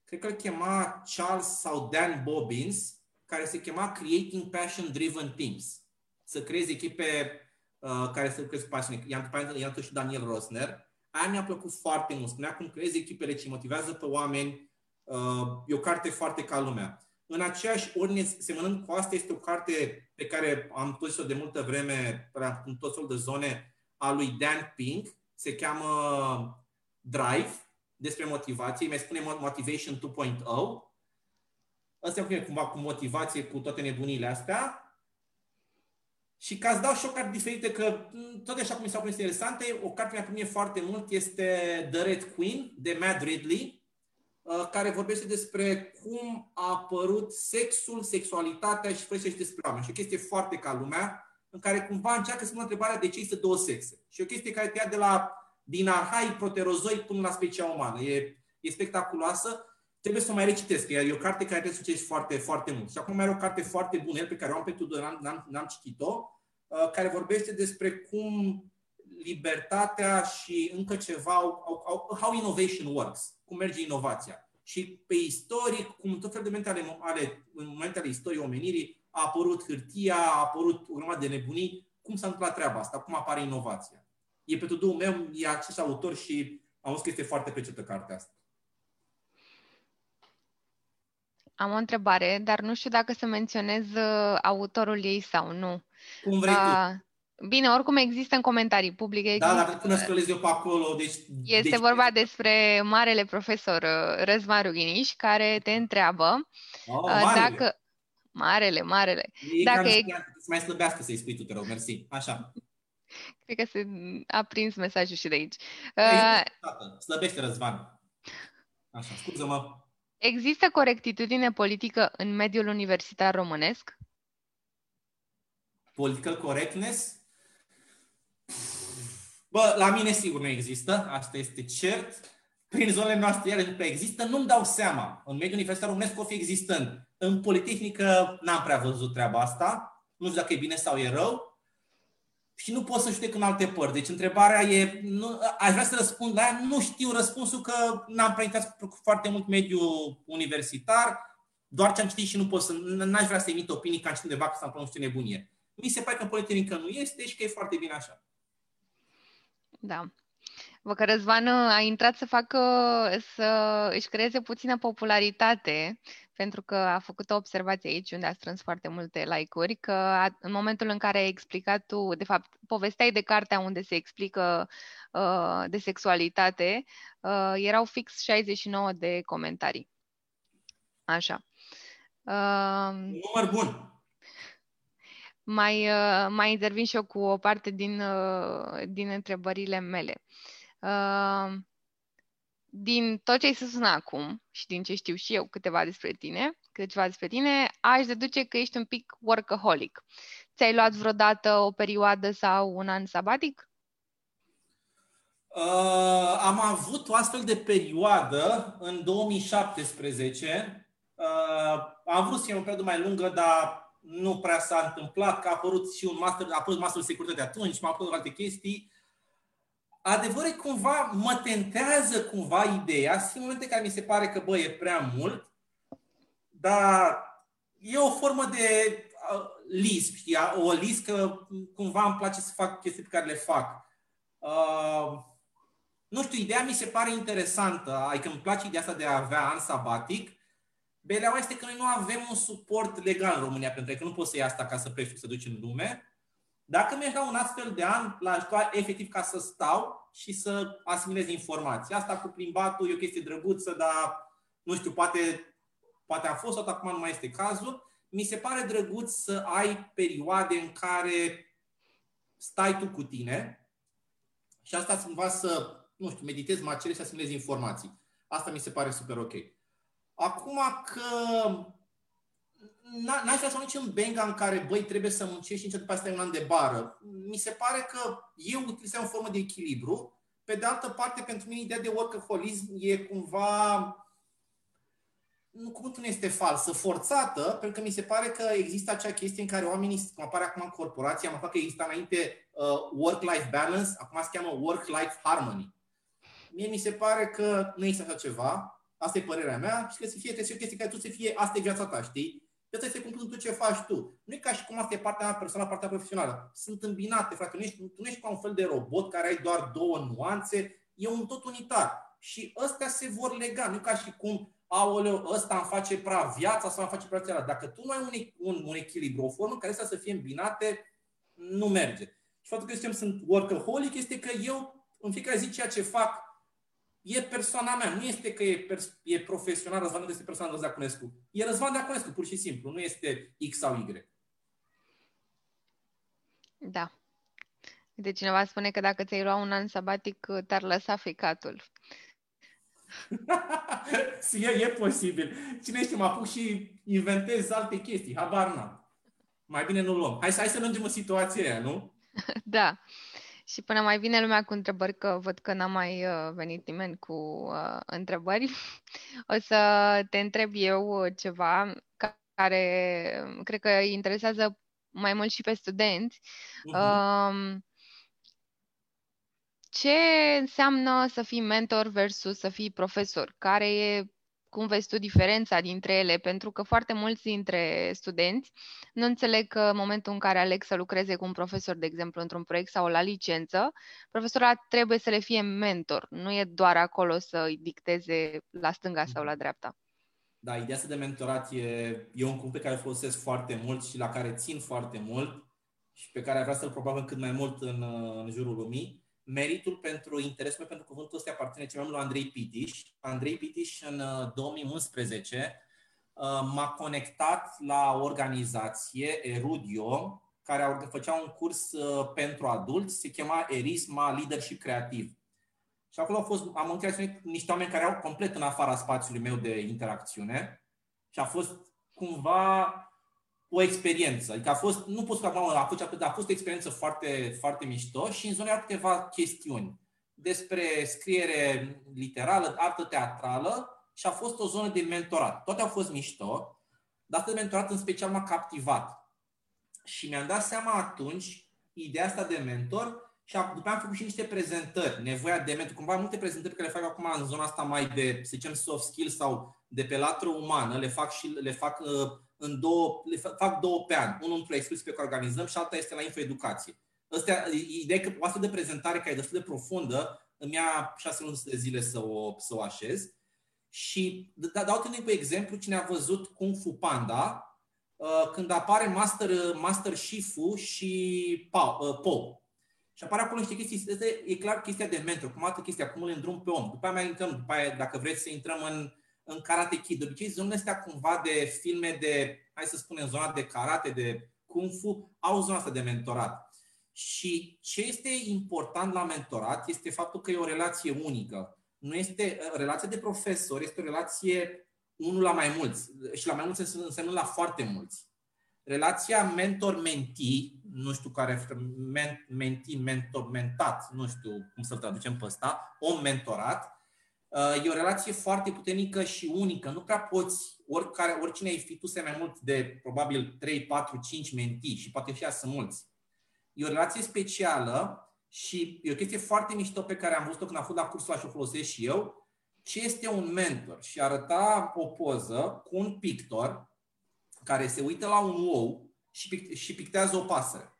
Speaker 2: cred că îl chema Charles sau Dan Bobbins, care se chema Creating Passion Driven Teams. Să creezi echipe uh, care să lucrezi cu pasiune. I-am, i-am și Daniel Rosner. Aia mi-a plăcut foarte mult. Spunea cum creezi echipele ce motivează pe oameni. Uh, e o carte foarte ca lumea. În aceeași ordine, semănând cu asta, este o carte pe care am pus-o de multă vreme în tot felul de zone a lui Dan Pink. Se cheamă Drive, despre motivație. Mai spune Motivation 2.0. Asta e cumva cu motivație, cu toate nebunile astea. Și ca să dau și o carte diferită, că tot așa cum mi s-au părut interesante, o carte mi-a primit foarte mult este The Red Queen, de Matt Ridley, uh, care vorbește despre cum a apărut sexul, sexualitatea și vorbește și despre oameni. Și o chestie foarte ca lumea, în care cumva încearcă să pună întrebarea de ce este două sexe. Și o chestie care te ia de la din arhai proterozoi până la specia umană. E, e spectaculoasă. Trebuie să o mai recitesc. E o carte care trebuie să citești foarte, foarte mult. Și acum mai are o carte foarte bună, pe care o am pe Tudor, n-am, n-am, n-am citit-o, uh, care vorbește despre cum libertatea și încă ceva, how innovation works, cum merge inovația. Și pe istoric, cum tot felul de momente ale, ale, în momente ale istoriei omenirii, a apărut hârtia, a apărut o grămadă de nebunii, cum s-a întâmplat treaba asta, cum apare inovația. E pe tudul meu, e acest autor și am văzut că este foarte plăcută cartea asta.
Speaker 1: Am o întrebare, dar nu știu dacă să menționez uh, autorul ei sau nu.
Speaker 2: Cum vrei uh,
Speaker 1: tu. Bine, oricum există în comentarii publice.
Speaker 2: Da, dar până scălezi eu pe acolo. Deci,
Speaker 1: este deci... vorba despre marele profesor uh, Răzvan Rughiniș, care te întreabă
Speaker 2: oh, marele. dacă...
Speaker 1: Marele, marele.
Speaker 2: E dacă e... Să mai slăbească să-i spui tu, te rog, mersi. Așa.
Speaker 1: Cred că se a prins mesajul și de aici.
Speaker 2: Uh, Slăbește Răzvan. Așa, scuză-mă.
Speaker 1: Există corectitudine politică în mediul universitar românesc?
Speaker 2: Political correctness? Bă, la mine sigur nu există, asta este cert. Prin zonele noastre iarăși nu există, nu-mi dau seama. În mediul universitar românesc o fi existând. În Politehnică n-am prea văzut treaba asta. Nu știu dacă e bine sau e rău și nu pot să judec în alte părți. Deci întrebarea e, nu, aș vrea să răspund la ea, nu știu răspunsul că n-am prea intrat foarte mult mediul universitar, doar ce am citit și nu pot să, n-aș vrea să emit opinii ca am citit undeva că s-am pronunțat nebunie. Mi se pare că în politică nu este și că e foarte bine așa.
Speaker 1: Da. Vă că Răzvan a intrat să facă, să își creeze puțină popularitate pentru că a făcut o observație aici unde a strâns foarte multe like-uri, că în momentul în care ai explicat tu, de fapt, povesteai de cartea unde se explică uh, de sexualitate, uh, erau fix 69 de comentarii. Așa.
Speaker 2: Uh, Număr bun.
Speaker 1: Mai, uh, mai intervin și eu cu o parte din, uh, din întrebările mele. Uh, din tot ce ai spus până acum și din ce știu și eu câteva despre tine, câte ceva despre tine, aș deduce că ești un pic workaholic. Ți-ai luat vreodată o perioadă sau un an sabatic?
Speaker 2: Uh, am avut o astfel de perioadă în 2017. Uh, am vrut să fie o perioadă mai lungă, dar nu prea s-a întâmplat, că a apărut și un master, a apărut masterul de securitate atunci, m-au apărut alte chestii adevărul cumva mă tentează cumva ideea, sunt momente care mi se pare că, bă, e prea mult, dar e o formă de uh, lisp, știi? O lisp că cumva îmi place să fac chestii pe care le fac. Uh, nu știu, ideea mi se pare interesantă, adică îmi place ideea asta de a avea an sabatic. Beleaua este că noi nu avem un suport legal în România, pentru că nu poți să iei asta ca să pleci să duci în lume. Dacă mi-aș da un astfel de an, l-aș lua efectiv ca să stau și să asimilez informații. Asta cu plimbatul e o chestie drăguță, dar nu știu, poate poate a fost, sau acum nu mai este cazul, mi se pare drăguț să ai perioade în care stai tu cu tine și asta îți învață să, nu știu, meditezi, macere și asimilezi informații. Asta mi se pare super ok. Acum că n-aș vrea să în benga în care, băi, trebuie să muncești și după asta e un an de bară. Mi se pare că eu utilizez o formă de echilibru. Pe de altă parte, pentru mine, ideea de workaholism e cumva nu, cuvântul nu este falsă, forțată, pentru că mi se pare că există acea chestie în care oamenii, cum apare acum în corporație, am aflat că exista înainte uh, work-life balance, acum se cheamă work-life harmony. Mie mi se pare că nu există așa ceva, asta e părerea mea, și că să fie, trebuie să fie o chestie care tu să fie, asta e viața ta, știi? Viața este cum tu ce faci tu. Nu e ca și cum asta e partea mea personală, partea profesională. Sunt îmbinate, frate. Tu nu ești, tu nu ești ca un fel de robot care ai doar două nuanțe. E un tot unitar. Și ăstea se vor lega. Nu ca și cum aoleu, ăsta îmi face prea viața sau îmi face prea cealaltă. Dacă tu nu ai un, un, un echilibru, o formă care să fie îmbinate, nu merge. Și faptul că eu sunt workaholic este că eu în fiecare zi ceea ce fac e persoana mea. Nu este că e, pers- e profesional Răzvan, nu este persoana Răzvan Deaconescu. E Răzvan Deaconescu, pur și simplu. Nu este X sau Y.
Speaker 1: Da. De cineva spune că dacă ți-ai lua un an sabatic, te-ar lăsa ficatul.
Speaker 2: e, e posibil. Cine știe, mă apuc și inventez alte chestii. Habar n-am. Mai bine nu luăm. Hai, hai să lungim în situația aia, nu?
Speaker 1: da. Și până mai vine lumea cu întrebări, că văd că n-a mai uh, venit nimeni cu uh, întrebări, o să te întreb eu ceva care um, cred că îi interesează mai mult și pe studenți. Uh-huh. Uh, ce înseamnă să fii mentor versus să fii profesor? Care e, cum vezi tu, diferența dintre ele? Pentru că foarte mulți dintre studenți nu înțeleg că în momentul în care aleg să lucreze cu un profesor, de exemplu, într-un proiect sau la licență, profesorul trebuie să le fie mentor. Nu e doar acolo să îi dicteze la stânga sau la dreapta.
Speaker 2: Da, ideea asta de mentorat e, e un cuvânt pe care îl folosesc foarte mult și la care țin foarte mult și pe care vreau să-l probabil cât mai mult în, în jurul lumii meritul pentru interesul meu pentru cuvântul ăsta aparține cel mai mult lui Andrei Pitiș. Andrei Pitiș în 2011 uh, uh, m-a conectat la o organizație, Erudio, care făcea un curs uh, pentru adulți, se chema Erisma Leadership Creativ. Și acolo au fost, am întâlnit niște oameni care au complet în afara spațiului meu de interacțiune și a fost cumva o experiență. Adică a fost, nu pot spune acum a fost atât, a fost o experiență foarte, foarte mișto și în zonă erau câteva chestiuni despre scriere literală, artă teatrală și a fost o zonă de mentorat. Toate au fost mișto, dar asta de mentorat în special m-a captivat. Și mi-am dat seama atunci ideea asta de mentor și după am făcut și niște prezentări, nevoia de mentor, cumva multe prezentări care le fac acum în zona asta mai de, să zicem, soft skills sau de pe latră umană, le fac și le fac uh, în două, le fac două pe an. Unul într-o exclusie pe care organizăm și alta este la infoeducație. Astea, ideea că o astfel de prezentare care e destul de profundă, îmi ia șase luni de zile să o, să o așez. Și dau timpul exemplu cine a văzut Kung Fu Panda, uh, când apare Master, Master Shifu și uh, Po. Și apare acolo niște chestii, e clar chestia de mentor, cum altă chestia, cum îl îndrum pe om. După aia mai intrăm, după aia, dacă vreți să intrăm în în Karate Kid. De obicei, zonele astea cumva de filme de, hai să spunem, zona de karate, de kung fu, au zona asta de mentorat. Și ce este important la mentorat este faptul că e o relație unică. Nu este relația de profesor, este o relație unul la mai mulți. Și la mai mulți înseamnă la foarte mulți. Relația mentor-mentee, nu știu care, mentee, mentor, mentat, nu știu cum să-l traducem pe ăsta, om mentorat, Uh, e o relație foarte puternică și unică. Nu prea poți, oricare, oricine ai fi tu, să mai mult de probabil 3, 4, 5 mentii și poate fi să mulți. E o relație specială și e o chestie foarte mișto pe care am văzut-o când am fost la cursul și o folosesc și eu. Ce este un mentor? Și arăta o poză cu un pictor care se uită la un ou și, pic- și pictează o pasăre.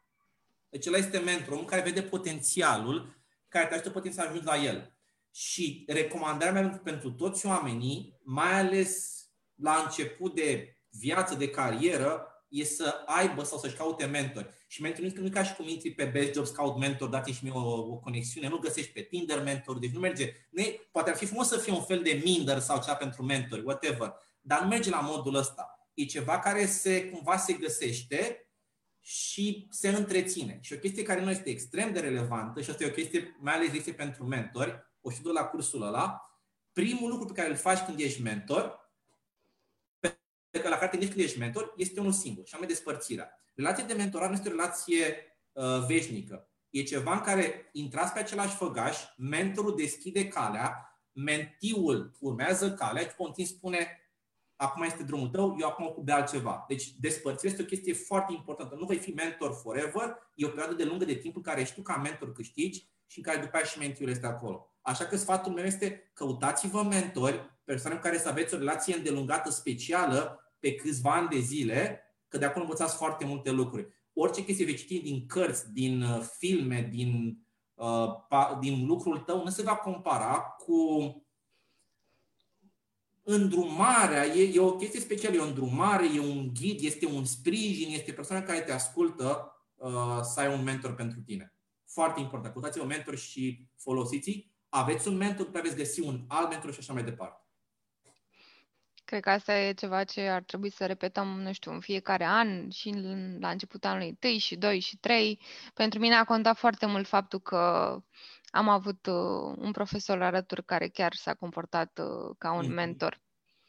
Speaker 2: Deci ăla este mentor, un care vede potențialul care te ajută poate să ajungi la el. Și recomandarea mea pentru toți oamenii, mai ales la început de viață, de carieră, e să aibă sau să-și caute mentori. Și mentori nu e ca și cum intri pe Best Jobs, caut mentor, dați și mie o, o conexiune, nu găsești pe Tinder mentor, deci nu merge. Nu e, poate ar fi frumos să fie un fel de minder sau cea pentru mentori, whatever. dar nu merge la modul ăsta. E ceva care se cumva se găsește și se întreține. Și o chestie care nu este extrem de relevantă, și asta e o chestie mai ales este pentru mentori, o știu la cursul ăla, primul lucru pe care îl faci când ești mentor, pe că la care te când ești mentor, este unul singur, și anume despărțirea. Relația de mentorat nu este o relație uh, veșnică. E ceva în care intrați pe același făgaș, mentorul deschide calea, mentiul urmează calea și continuu spune acum este drumul tău, eu acum ocup de altceva. Deci despărțirea este o chestie foarte importantă. Nu vei fi mentor forever, e o perioadă de lungă de timp în care știu ca mentor câștigi și în care după aceea și mentiul este acolo. Așa că sfatul meu este căutați-vă mentori, persoane cu care să aveți o relație îndelungată specială pe câțiva ani de zile, că de acolo învățați foarte multe lucruri. Orice chestie veți citi din cărți, din uh, filme, din, uh, din lucrul tău, nu se va compara cu îndrumarea. E, e o chestie specială, e o îndrumare, e un ghid, este un sprijin, este persoana care te ascultă uh, să ai un mentor pentru tine. Foarte important. Căutați un mentor și folosiți aveți un mentor, pe veți găsi un alt mentor și așa mai departe.
Speaker 1: Cred că asta e ceva ce ar trebui să repetăm, nu știu, în fiecare an și la începutul anului 1 și 2 și 3. Pentru mine a contat foarte mult faptul că am avut uh, un profesor alături care chiar s-a comportat uh, ca un mm-hmm. mentor.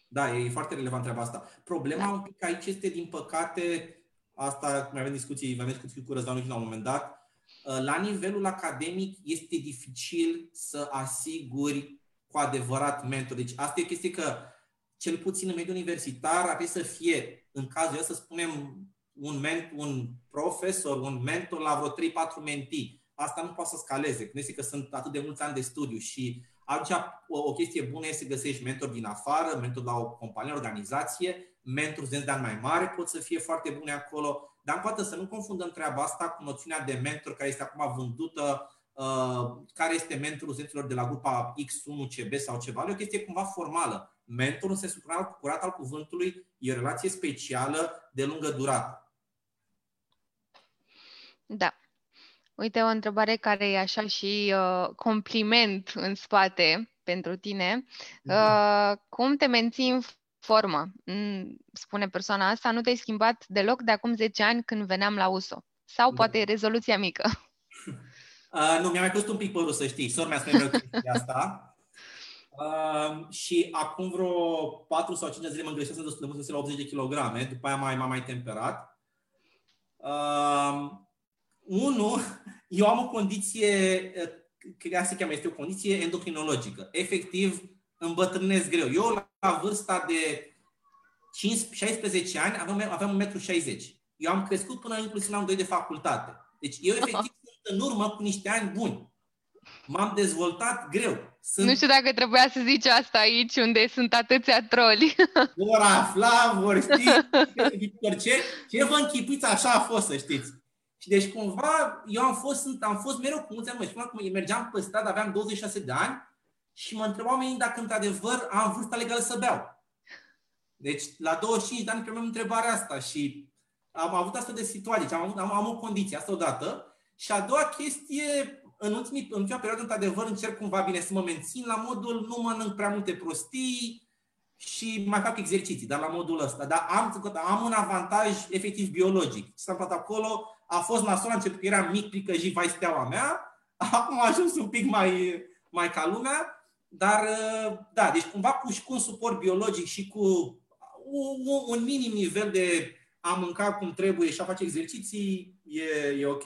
Speaker 2: Da, e foarte relevant treaba asta. Problema da. un pic aici este, din păcate, asta mai avem discuții, mai avem discuții cu Răzvanu la un moment dat, uh, la nivelul academic este dificil să asiguri cu adevărat mentor. Deci asta e o chestie că cel puțin în mediul universitar, ar trebui să fie, în cazul ăsta, să spunem, un, ment, un profesor, un mentor la vreo 3-4 mentii. Asta nu poate să scaleze. Nu este că sunt atât de mulți ani de studiu și atunci o, o chestie bună este să găsești mentor din afară, mentor la o companie, organizație, mentor de ani mai mare pot să fie foarte bune acolo, dar poate să nu confundăm treaba asta cu noțiunea de mentor care este acum vândută Uh, care este mentorul studenților de la grupa X1, CB sau ceva, e o chestie cumva formală. Mentorul, în sensul curat al cuvântului, e o relație specială de lungă durată.
Speaker 1: Da. Uite, o întrebare care e așa și uh, compliment în spate pentru tine. Mhm. Uh, cum te menții în formă? Mm, spune persoana asta, nu te-ai schimbat deloc de acum 10 ani când veneam la USO. Sau da. poate e rezoluția mică.
Speaker 2: Uh, nu, mi-a mai costat un pic părul, să știi. Sor mi-a spus mereu chestia asta. Uh, și acum vreo 4 sau 5 zile mă îngreșesc destul de mult, la 80 de kg, după aia mai, m-am mai temperat. Uh, unu, eu am o condiție, care se cheamă, este o condiție endocrinologică. Efectiv, îmbătrânesc greu. Eu, la vârsta de 15, 16 ani, aveam, aveam 1,60 m. Eu am crescut până inclusiv la un 2 de facultate. Deci eu efectiv în urmă cu niște ani buni. M-am dezvoltat greu.
Speaker 1: Sunt... Nu știu dacă trebuia să zici asta aici, unde sunt atâția troli.
Speaker 2: Vor afla, vor ști, ce, ce vă închipuiți, așa a fost, să știți. Și deci cumva eu am fost, am fost mereu cu mulți ani, și acum mergeam pe stradă, aveam 26 de ani și mă întrebau oamenii dacă într-adevăr am vârsta legală să beau. Deci la 25 de ani primeam întrebarea asta și am avut asta de situație, deci am, avut, am, am o condiție, asta odată. Și a doua chestie, în, ultimii, în ultima perioadă, într-adevăr, încerc cumva bine să mă mențin la modul nu mănânc prea multe prostii și mai fac exerciții, dar la modul ăsta. Dar am, am un avantaj efectiv biologic. Ce s-a întâmplat acolo a fost nasol, a început că eram mic, pricăjit, vai steaua mea, acum a ajuns un pic mai, mai ca lumea, dar da, deci cumva cu, și cu un suport biologic și cu un, un minim nivel de a mânca cum trebuie și a face exerciții, e, e ok.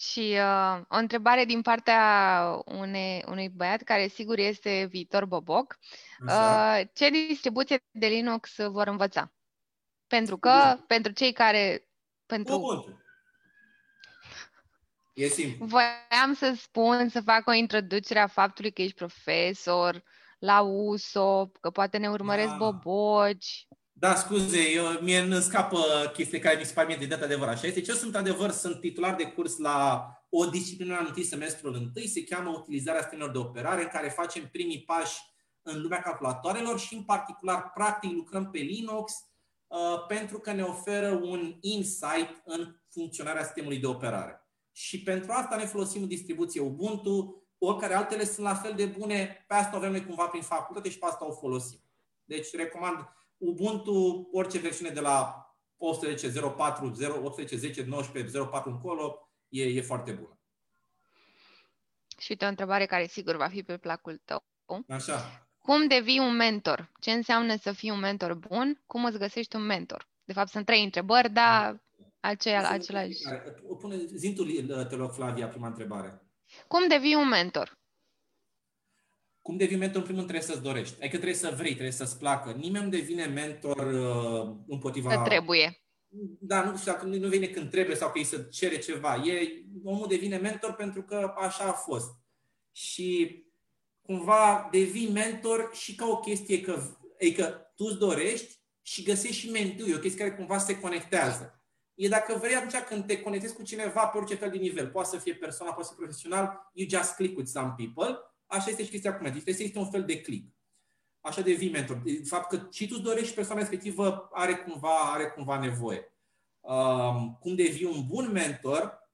Speaker 1: Și uh, o întrebare din partea unei, unui băiat care sigur este viitor boboc. Uh, ce distribuție de Linux vor învăța? Pentru că, Bun. pentru cei care... Pentru...
Speaker 2: Ubuntu. E simplu.
Speaker 1: Voiam să spun, să fac o introducere a faptului că ești profesor la USO, că poate ne urmăresc ah. boboci.
Speaker 2: Da, scuze, eu, mie îmi scapă chestii care mi se par mie de data adevăr. Așa este. Ce sunt adevăr, sunt titular de curs la o disciplină la întâi semestrul întâi, se cheamă utilizarea sistemilor de operare, în care facem primii pași în lumea calculatoarelor și în particular, practic, lucrăm pe Linux uh, pentru că ne oferă un insight în funcționarea sistemului de operare. Și pentru asta ne folosim distribuție Ubuntu, oricare altele sunt la fel de bune, pe asta o avem noi cumva prin facultate și pe asta o folosim. Deci recomand Ubuntu, orice versiune de la 18.04, 18.10, 19, 04 încolo, e, e foarte bună.
Speaker 1: Și uite o întrebare care sigur va fi pe placul tău.
Speaker 2: Așa.
Speaker 1: Cum devii un mentor? Ce înseamnă să fii un mentor bun? Cum îți găsești un mentor? De fapt, sunt trei întrebări, dar aceea, același.
Speaker 2: Pune, zi tu, te rog, Flavia, prima întrebare.
Speaker 1: Cum devii un mentor?
Speaker 2: Cum devii mentor, în primul rând trebuie să-ți dorești. Adică trebuie să vrei, trebuie să-ți placă. Nimeni nu devine mentor uh, împotriva...
Speaker 1: Că trebuie.
Speaker 2: Da, nu știu dacă nu vine când trebuie sau că îi să cere ceva. E, omul devine mentor pentru că așa a fost. Și cumva devii mentor și ca o chestie că, adică tu îți dorești și găsești și mentul. E o chestie care cumva se conectează. E dacă vrei atunci când te conectezi cu cineva pe orice fel de nivel, poate să fie personal, poate să fie profesional, you just click with some people, așa este și chestia cu mentor. Trebuie să un fel de click. Așa devii mentor. De fapt că și tu îți dorești persoana respectivă are cumva, are cumva nevoie. Um, cum devii un bun mentor,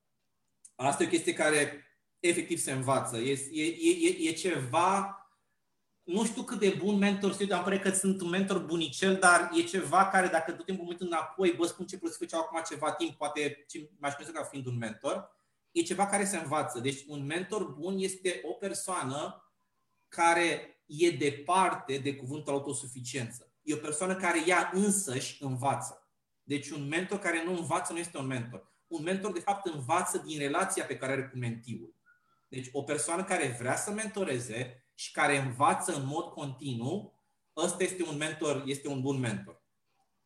Speaker 2: asta e o chestie care efectiv se învață. E, e, e, e ceva, nu știu cât de bun mentor sunt, am părere că sunt un mentor bunicel, dar e ceva care dacă tot timpul uit înapoi, bă, spun ce să făceau acum ceva timp, poate ce m-aș ca fiind un mentor, e ceva care se învață. Deci un mentor bun este o persoană care e departe de cuvântul autosuficiență. E o persoană care ea însăși învață. Deci un mentor care nu învață nu este un mentor. Un mentor, de fapt, învață din relația pe care are cu mentiul. Deci o persoană care vrea să mentoreze și care învață în mod continuu, ăsta este un mentor, este un bun mentor.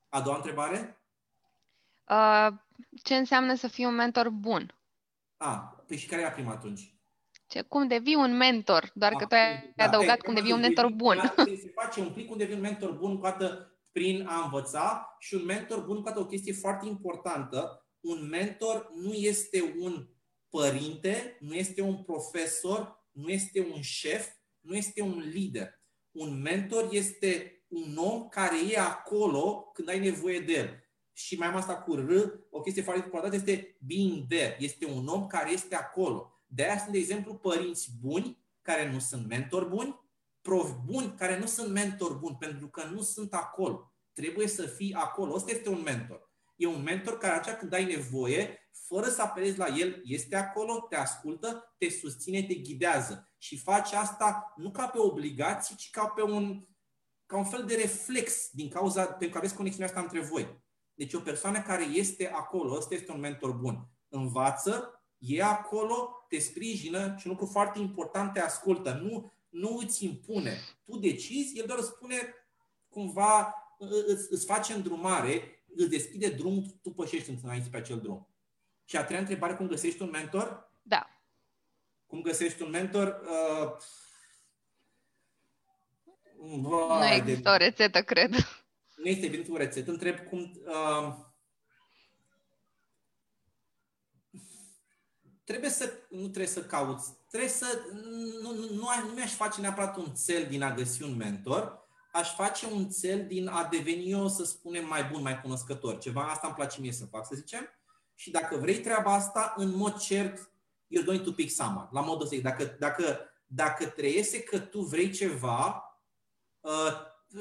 Speaker 2: A doua întrebare?
Speaker 1: Uh, ce înseamnă să fii un mentor bun?
Speaker 2: A, păi și care e prima atunci?
Speaker 1: Ce, cum devii un mentor, doar A, că tu ai da, adăugat da, cum devii un mentor bun. Da,
Speaker 2: se face un plic cum devii un mentor bun, cu atât prin a învăța și un mentor bun, cu atât o chestie foarte importantă, un mentor nu este un părinte, nu este un profesor, nu este un șef, nu este un lider. Un mentor este un om care e acolo când ai nevoie de el. Și mai am asta cu R, o chestie foarte importantă este being there. Este un om care este acolo. De aia sunt, de exemplu, părinți buni care nu sunt mentori buni, profi buni care nu sunt mentori buni, pentru că nu sunt acolo. Trebuie să fii acolo. Ăsta este un mentor. E un mentor care atunci când ai nevoie, fără să apelezi la el, este acolo, te ascultă, te susține, te ghidează. Și face asta nu ca pe obligații, ci ca pe un, ca un fel de reflex din cauza pentru că aveți conexiunea asta între voi. Deci o persoană care este acolo, ăsta este un mentor bun. Învață, e acolo, te sprijină și un lucru foarte important, te ascultă. Nu, nu îți impune. Tu decizi, el doar spune cumva, îți, îți face îndrumare îți deschide drum, tu pășești înainte pe acel drum. Și a treia întrebare, cum găsești un mentor?
Speaker 1: Da.
Speaker 2: Cum găsești un mentor? Uh,
Speaker 1: nu există de... o rețetă, cred.
Speaker 2: Nu este evident o rețetă. Întreb cum... Uh, trebuie să... Nu trebuie să cauți. Trebuie să... Nu, nu, nu, nu mi-aș face neapărat un cel din a găsi un mentor, aș face un cel din a deveni eu, să spunem, mai bun, mai cunoscător. Ceva asta îmi place mie să fac, să zicem. Și dacă vrei treaba asta, în mod cert, you're going to pick someone. La modul ăsta, dacă, dacă, dacă trăiese că tu vrei ceva, uh,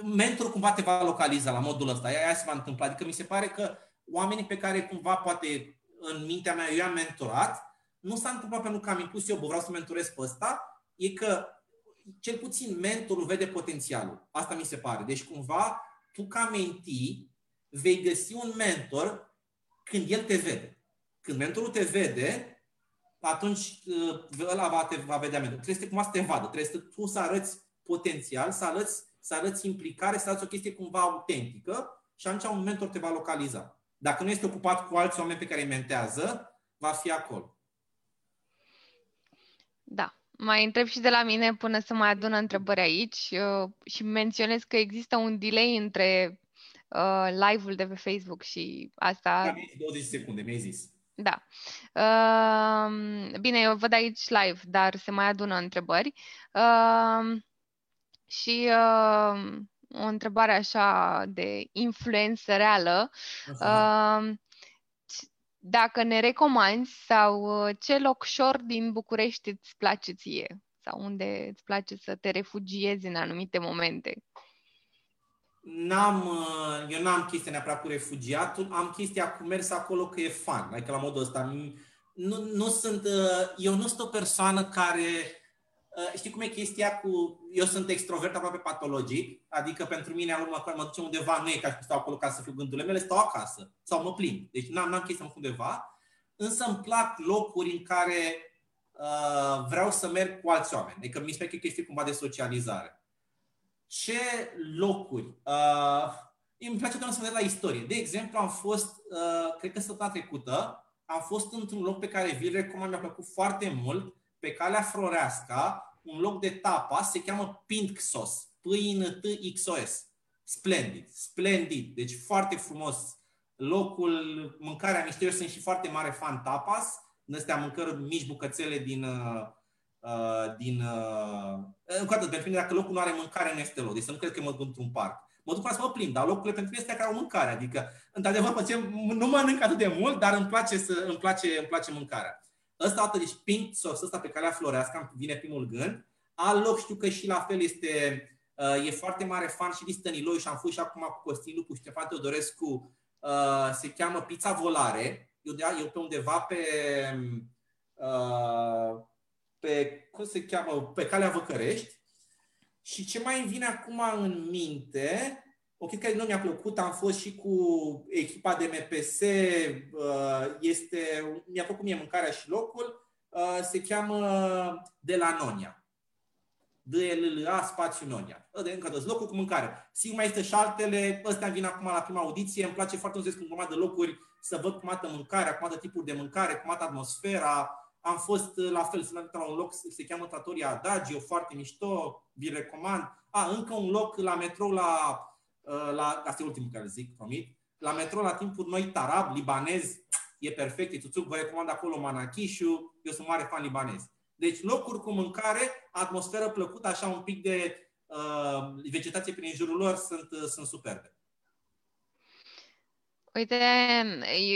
Speaker 2: mentorul cumva te va localiza la modul ăsta. Aia se va întâmpla. Adică mi se pare că oamenii pe care cumva poate în mintea mea eu i-am mentorat, nu s-a întâmplat pentru că am impus eu, bă, vreau să mentorez pe ăsta, e că cel puțin mentorul vede potențialul. Asta mi se pare. Deci cumva tu ca menti vei găsi un mentor când el te vede. Când mentorul te vede, atunci uh, ăla va, te va vedea mentorul. Trebuie să cumva să te vadă. Trebuie să tu să arăți potențial, să arăți, să arăți implicare, să arăți o chestie cumva autentică și atunci un mentor te va localiza. Dacă nu este ocupat cu alți oameni pe care îi mentează, va fi acolo.
Speaker 1: Da. Mai întreb și de la mine până să mai adună întrebări aici uh, și menționez că există un delay între uh, live-ul de pe Facebook și asta.
Speaker 2: Da, 20 secunde, mi-ai zis.
Speaker 1: Da. Uh, bine, eu văd aici live, dar se mai adună întrebări. Uh, și uh, o întrebare așa de influență reală. Uh, dacă ne recomanzi sau uh, ce locșor din București îți place ție sau unde îți place să te refugiezi în anumite momente.
Speaker 2: N-am, uh, eu n-am chestia neapărat cu refugiatul, am chestia cu mers acolo că e fan, adică la modul ăsta. Nu, nu sunt, uh, eu nu sunt o persoană care Uh, știi cum e chestia cu... Eu sunt extrovert aproape patologic, adică pentru mine am mă, mă duce undeva, nu e ca și stau acolo ca să fiu gândurile mele, stau acasă sau mă plimb. Deci n-am, n-am chestia mă undeva, însă îmi plac locuri în care uh, vreau să merg cu alți oameni. Adică mi se pare că e chestie cumva de socializare. Ce locuri? Uh, îmi place doar să vedem la istorie. De exemplu, am fost, uh, cred că săptămâna trecută, am fost într-un loc pe care vi-l recomand, mi-a plăcut foarte mult, pe calea Floreasca, un loc de tapa, se cheamă Pintxos. P-I-N-T-X-O-S. Splendid, splendid. Deci foarte frumos locul, mâncarea mișto. Eu sunt și foarte mare fan tapas. În astea mâncări mici bucățele din, uh, uh din uh, încă o dată, pentru mine dacă locul nu are mâncare, nu este loc. Deci să nu cred că mă duc într-un parc. Mă duc să mă plimb, dar locurile pentru mine este care au mâncare. Adică, într-adevăr, nu mănânc atât de mult, dar îmi place, să, îmi place, îmi place mâncarea. Ăsta, atât, deci pink sos ăsta pe calea florească, vine primul gând. Al loc știu că și la fel este, uh, e foarte mare fan și din Stăniloi și am fost și acum cu Costin Lupu și Ștefan Teodorescu, uh, se cheamă Pizza Volare. Eu, de, eu pe undeva pe, uh, pe, cum se cheamă, pe calea Văcărești. Și ce mai îmi vine acum în minte, o chestie care nu mi-a plăcut, am fost și cu echipa de MPS, uh, este, mi-a plăcut mie mâncarea și locul, uh, se cheamă De la Nonia. d l l a spațiu Nonia. De încă dos, locul cu mâncare. Sigur mai este și altele, ăstea vin acum la prima audiție, îmi place foarte mult să în de locuri, să văd cum arată mâncarea, cum arată tipuri de mâncare, cum arată atmosfera. Am fost uh, la fel, sunt la un loc, se cheamă Trattoria Adagio, foarte mișto, vi recomand. A, încă un loc la metrou la Uh, la, asta e ultimul care zic, promit, la metro la timpuri noi, tarab, libanez, e perfect, e tuțuc, vă recomand acolo Manakishu, eu sunt mare fan libanez. Deci locuri cu mâncare, atmosferă plăcută, așa un pic de uh, vegetație prin jurul lor, sunt, uh, sunt superbe.
Speaker 1: Uite,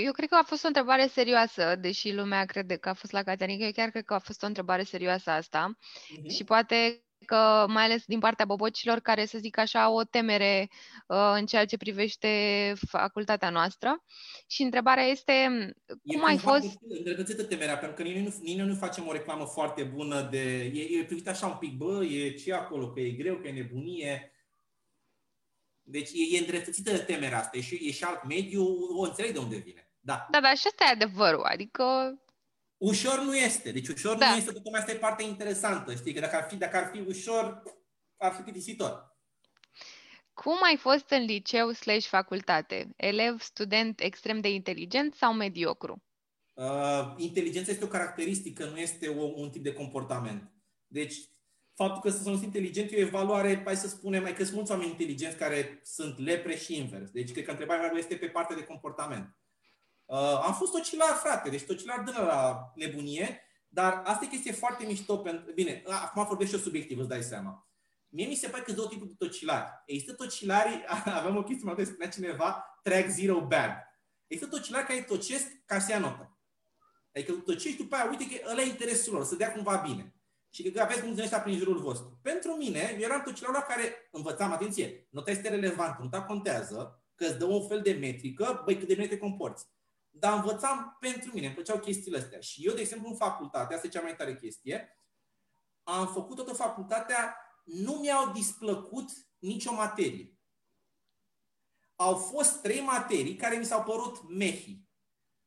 Speaker 1: eu cred că a fost o întrebare serioasă, deși lumea crede că a fost la Caterina, eu chiar cred că a fost o întrebare serioasă asta uh-huh. și poate că mai ales din partea bobocilor care, să zic așa, au o temere uh, în ceea ce privește facultatea noastră. Și întrebarea este, cum e ai fost...
Speaker 2: Îndreptățită temerea, pentru că noi nu, noi nu facem o reclamă foarte bună de... E, e privit așa un pic, bă, e ce acolo, că e greu, că e nebunie. Deci e, e îndreptățită de temerea asta, e și, e și alt mediu, o înțeleg de unde vine. Da.
Speaker 1: Da, dar și asta e adevărul, adică
Speaker 2: Ușor nu este. Deci ușor da. nu este, tocmai asta e partea interesantă. Știi, că dacă ar fi, dacă ar fi ușor, ar fi plictisitor.
Speaker 1: Cum ai fost în liceu slash facultate? Elev, student extrem de inteligent sau mediocru?
Speaker 2: Uh, inteligența este o caracteristică, nu este o, un tip de comportament. Deci, faptul că sunt inteligent e o evaluare, hai să spunem, mai că sunt mulți oameni inteligenți care sunt lepre și invers. Deci, cred că întrebarea este pe partea de comportament. Uh, am fost tocilar, frate, deci tocilar dână la nebunie, dar asta e chestie foarte mișto. Pentru... Bine, acum vorbesc și eu subiectiv, îți dai seama. Mie mi se pare că sunt două tipuri de tocilari. Există tocilari, avem o chestie, mă spunea cineva, track zero bad. Există tocilari care tocesc ca să ia notă. Adică tocești după aia, uite că ăla e interesul lor, să dea cumva bine. Și că aveți mulți ăștia prin jurul vostru. Pentru mine, eu eram tocilarul la care învățam, atenție, nota este relevantă, nota contează, că îți dă un fel de metrică, băi, cât de bine te comporți dar învățam pentru mine, îmi plăceau chestiile astea. Și eu, de exemplu, în facultate, asta e cea mai tare chestie, am făcut toată facultatea, nu mi-au displăcut nicio materie. Au fost trei materii care mi s-au părut mehi.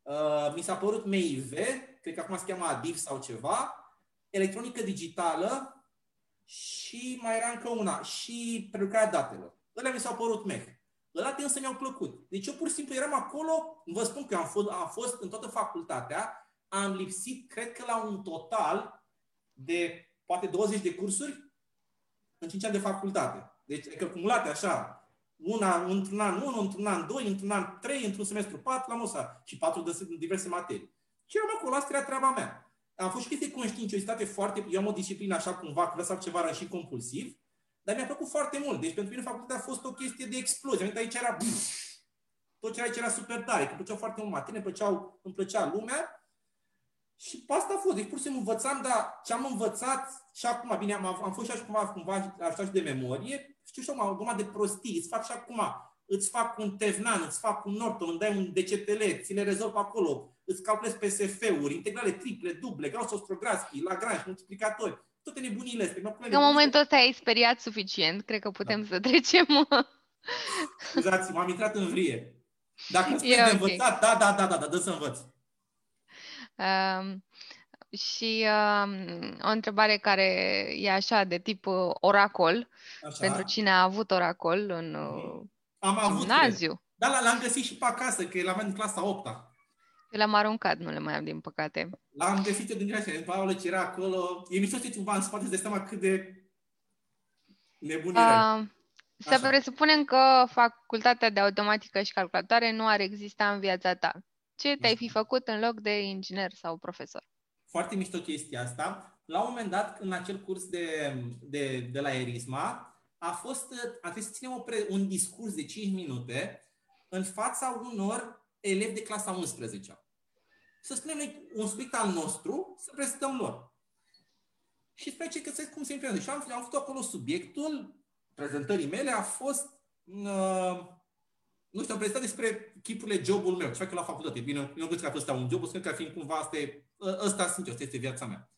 Speaker 2: Uh, mi s-a părut MIV, cred că acum se cheamă ADIV sau ceva, electronică digitală și mai era încă una, și prelucrarea datelor. Ălea mi s-au părut mehi. Ăla te însă mi-au plăcut. Deci eu pur și simplu eram acolo, vă spun că am fost, am fost în toată facultatea, am lipsit, cred că la un total de poate 20 de cursuri în 5 ani de facultate. Deci, că cumulate așa, una într-un an 1, într-un an 2, într-un an 3, într-un semestru 4, la mosa și 4 de diverse materii. Și eram acolo, asta era treaba mea. Am fost și chestii conștiinciozitate foarte... Eu am o disciplină așa cumva, că vreau să fac ceva și compulsiv, dar mi-a plăcut foarte mult. Deci pentru mine facultatea a fost o chestie de explozie. Aici era... Tot ce era aici era super tare, că plăceau foarte mult matine, plăceau, îmi plăcea lumea. Și pe asta a fost. Deci pur și simplu învățam, dar ce am învățat și acum, bine, am, am fost și așa cumva, cumva așa și de memorie, știu și acum, acum de prostii, îți fac și acum, îți fac un Tevnan, îți fac un Norton, îmi dai un DCTL, ți le rezolv acolo, îți calculez PSF-uri, integrale triple, duble, Gauss, Ostrogradski, Lagrange, multiplicatori, toate nebunile astea.
Speaker 1: În momentul ăsta ai speriat suficient, cred că putem da. să trecem.
Speaker 2: Scuzați, m-am intrat în vrie. Dacă îmi okay. de învățat, da, da, da, da, da, dă să învăț.
Speaker 1: Um, și um, o întrebare care e așa, de tip uh, oracol, așa. pentru cine a avut oracol în uh, Am gimnaziu. Avut,
Speaker 2: da, l-am găsit și pe acasă, că l-am în clasa 8 -a.
Speaker 1: Eu l-am aruncat, nu le mai am, din păcate.
Speaker 2: L-am găsit eu din grație, Paolo ce era acolo. E mișto să cumva în spate, să seama cât de nebun era. Uh,
Speaker 1: să presupunem că facultatea de automatică și calculatoare nu ar exista în viața ta. Ce te-ai fi făcut în loc de inginer sau profesor?
Speaker 2: Foarte mișto chestia asta. La un moment dat, în acel curs de, de, de la Erisma, a fost, a trebuit să ținem o pre, un discurs de 5 minute în fața unor elevi de clasa 11 Să spunem noi un subiect al nostru, să prezentăm lor. Și spre ce găsesc cum se implementează. Și am, am făcut acolo subiectul prezentării mele a fost uh, nu știu, am prezentat despre chipurile jobul meu, ce fac eu la facultate. Bine, eu nu cred că a fost un job, o că ar fi cumva, asta, e, ă, ăsta sunt eu, asta este viața mea.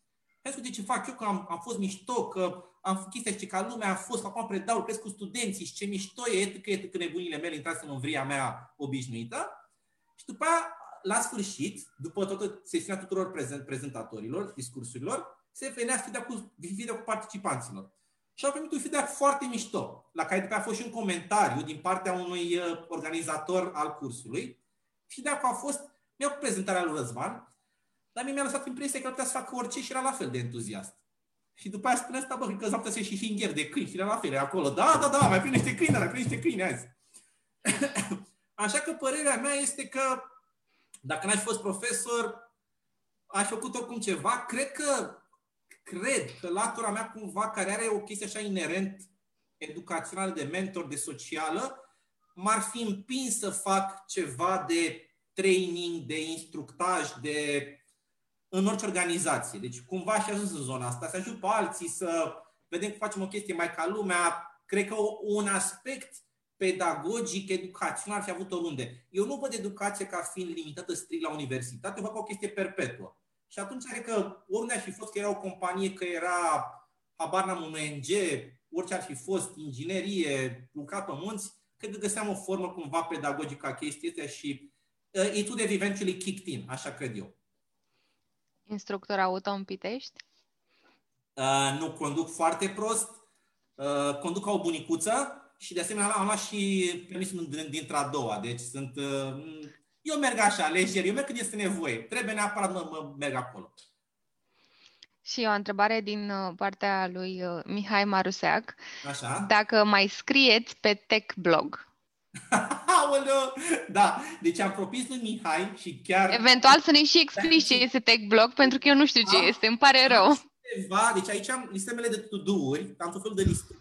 Speaker 2: Hai să ce fac eu, că am, am fost mișto, că am făcut chestia și ca lumea a fost, că acum predau, lucrez cu studenții și ce mișto e, etică, etică nebunile mele, intrați în vria mea obișnuită. Și după aia, la sfârșit, după toată sesiunea tuturor prezent, prezentatorilor, discursurilor, se venea feedback cu, feedback cu participanților și au primit un feedback foarte mișto, la care după a fost și un comentariu din partea unui uh, organizator al cursului. Feedback-ul a fost, mi-a prezentarea lui Răzvan, dar mie mi-a lăsat impresia că putea să facă orice și era la fel de entuziast. Și după aia spune asta, bă, că s-ar putea să și finger de câini și era la fel, acolo. Da, da, da, mai primește câini, mai primește câini azi. Așa că părerea mea este că dacă n-aș fost profesor, aș făcut oricum ceva. Cred că cred că latura mea cumva, care are o chestie așa inerent educațională, de mentor, de socială, m-ar fi împins să fac ceva de training, de instructaj, de în orice organizație. Deci cumva și ajuns în zona asta, să ajut pe alții, să vedem cum facem o chestie mai ca lumea. Cred că un aspect pedagogic, educațional ar fi avut oriunde. Eu nu văd educație ca fiind limitată strict la universitate, eu fac o chestie perpetuă. Și atunci cred că oriunde ar fi fost, că era o companie, că era, habar n-am, un ONG, orice ar fi fost, inginerie, lucra pe munți, cred că găseam o formă cumva pedagogică a chestii astea și uh, it would have eventually kicked in, așa cred eu.
Speaker 1: Instructor auto în Pitești?
Speaker 2: Uh, nu, conduc foarte prost, uh, conduc ca o bunicuță și de asemenea am luat și permisul dintre a doua, deci sunt uh, eu merg așa, lejer, eu merg când este nevoie. Trebuie neapărat mă, mă merg acolo.
Speaker 1: Și o întrebare din uh, partea lui uh, Mihai Maruseac.
Speaker 2: Așa.
Speaker 1: Dacă mai scrieți pe tech blog.
Speaker 2: da, deci am propus lui Mihai și chiar...
Speaker 1: Eventual să ne și explici ce este tech blog, pentru că eu nu știu ce am, este, îmi pare rău.
Speaker 2: Ceva, deci aici am listemele de to-do-uri, am tot felul de liste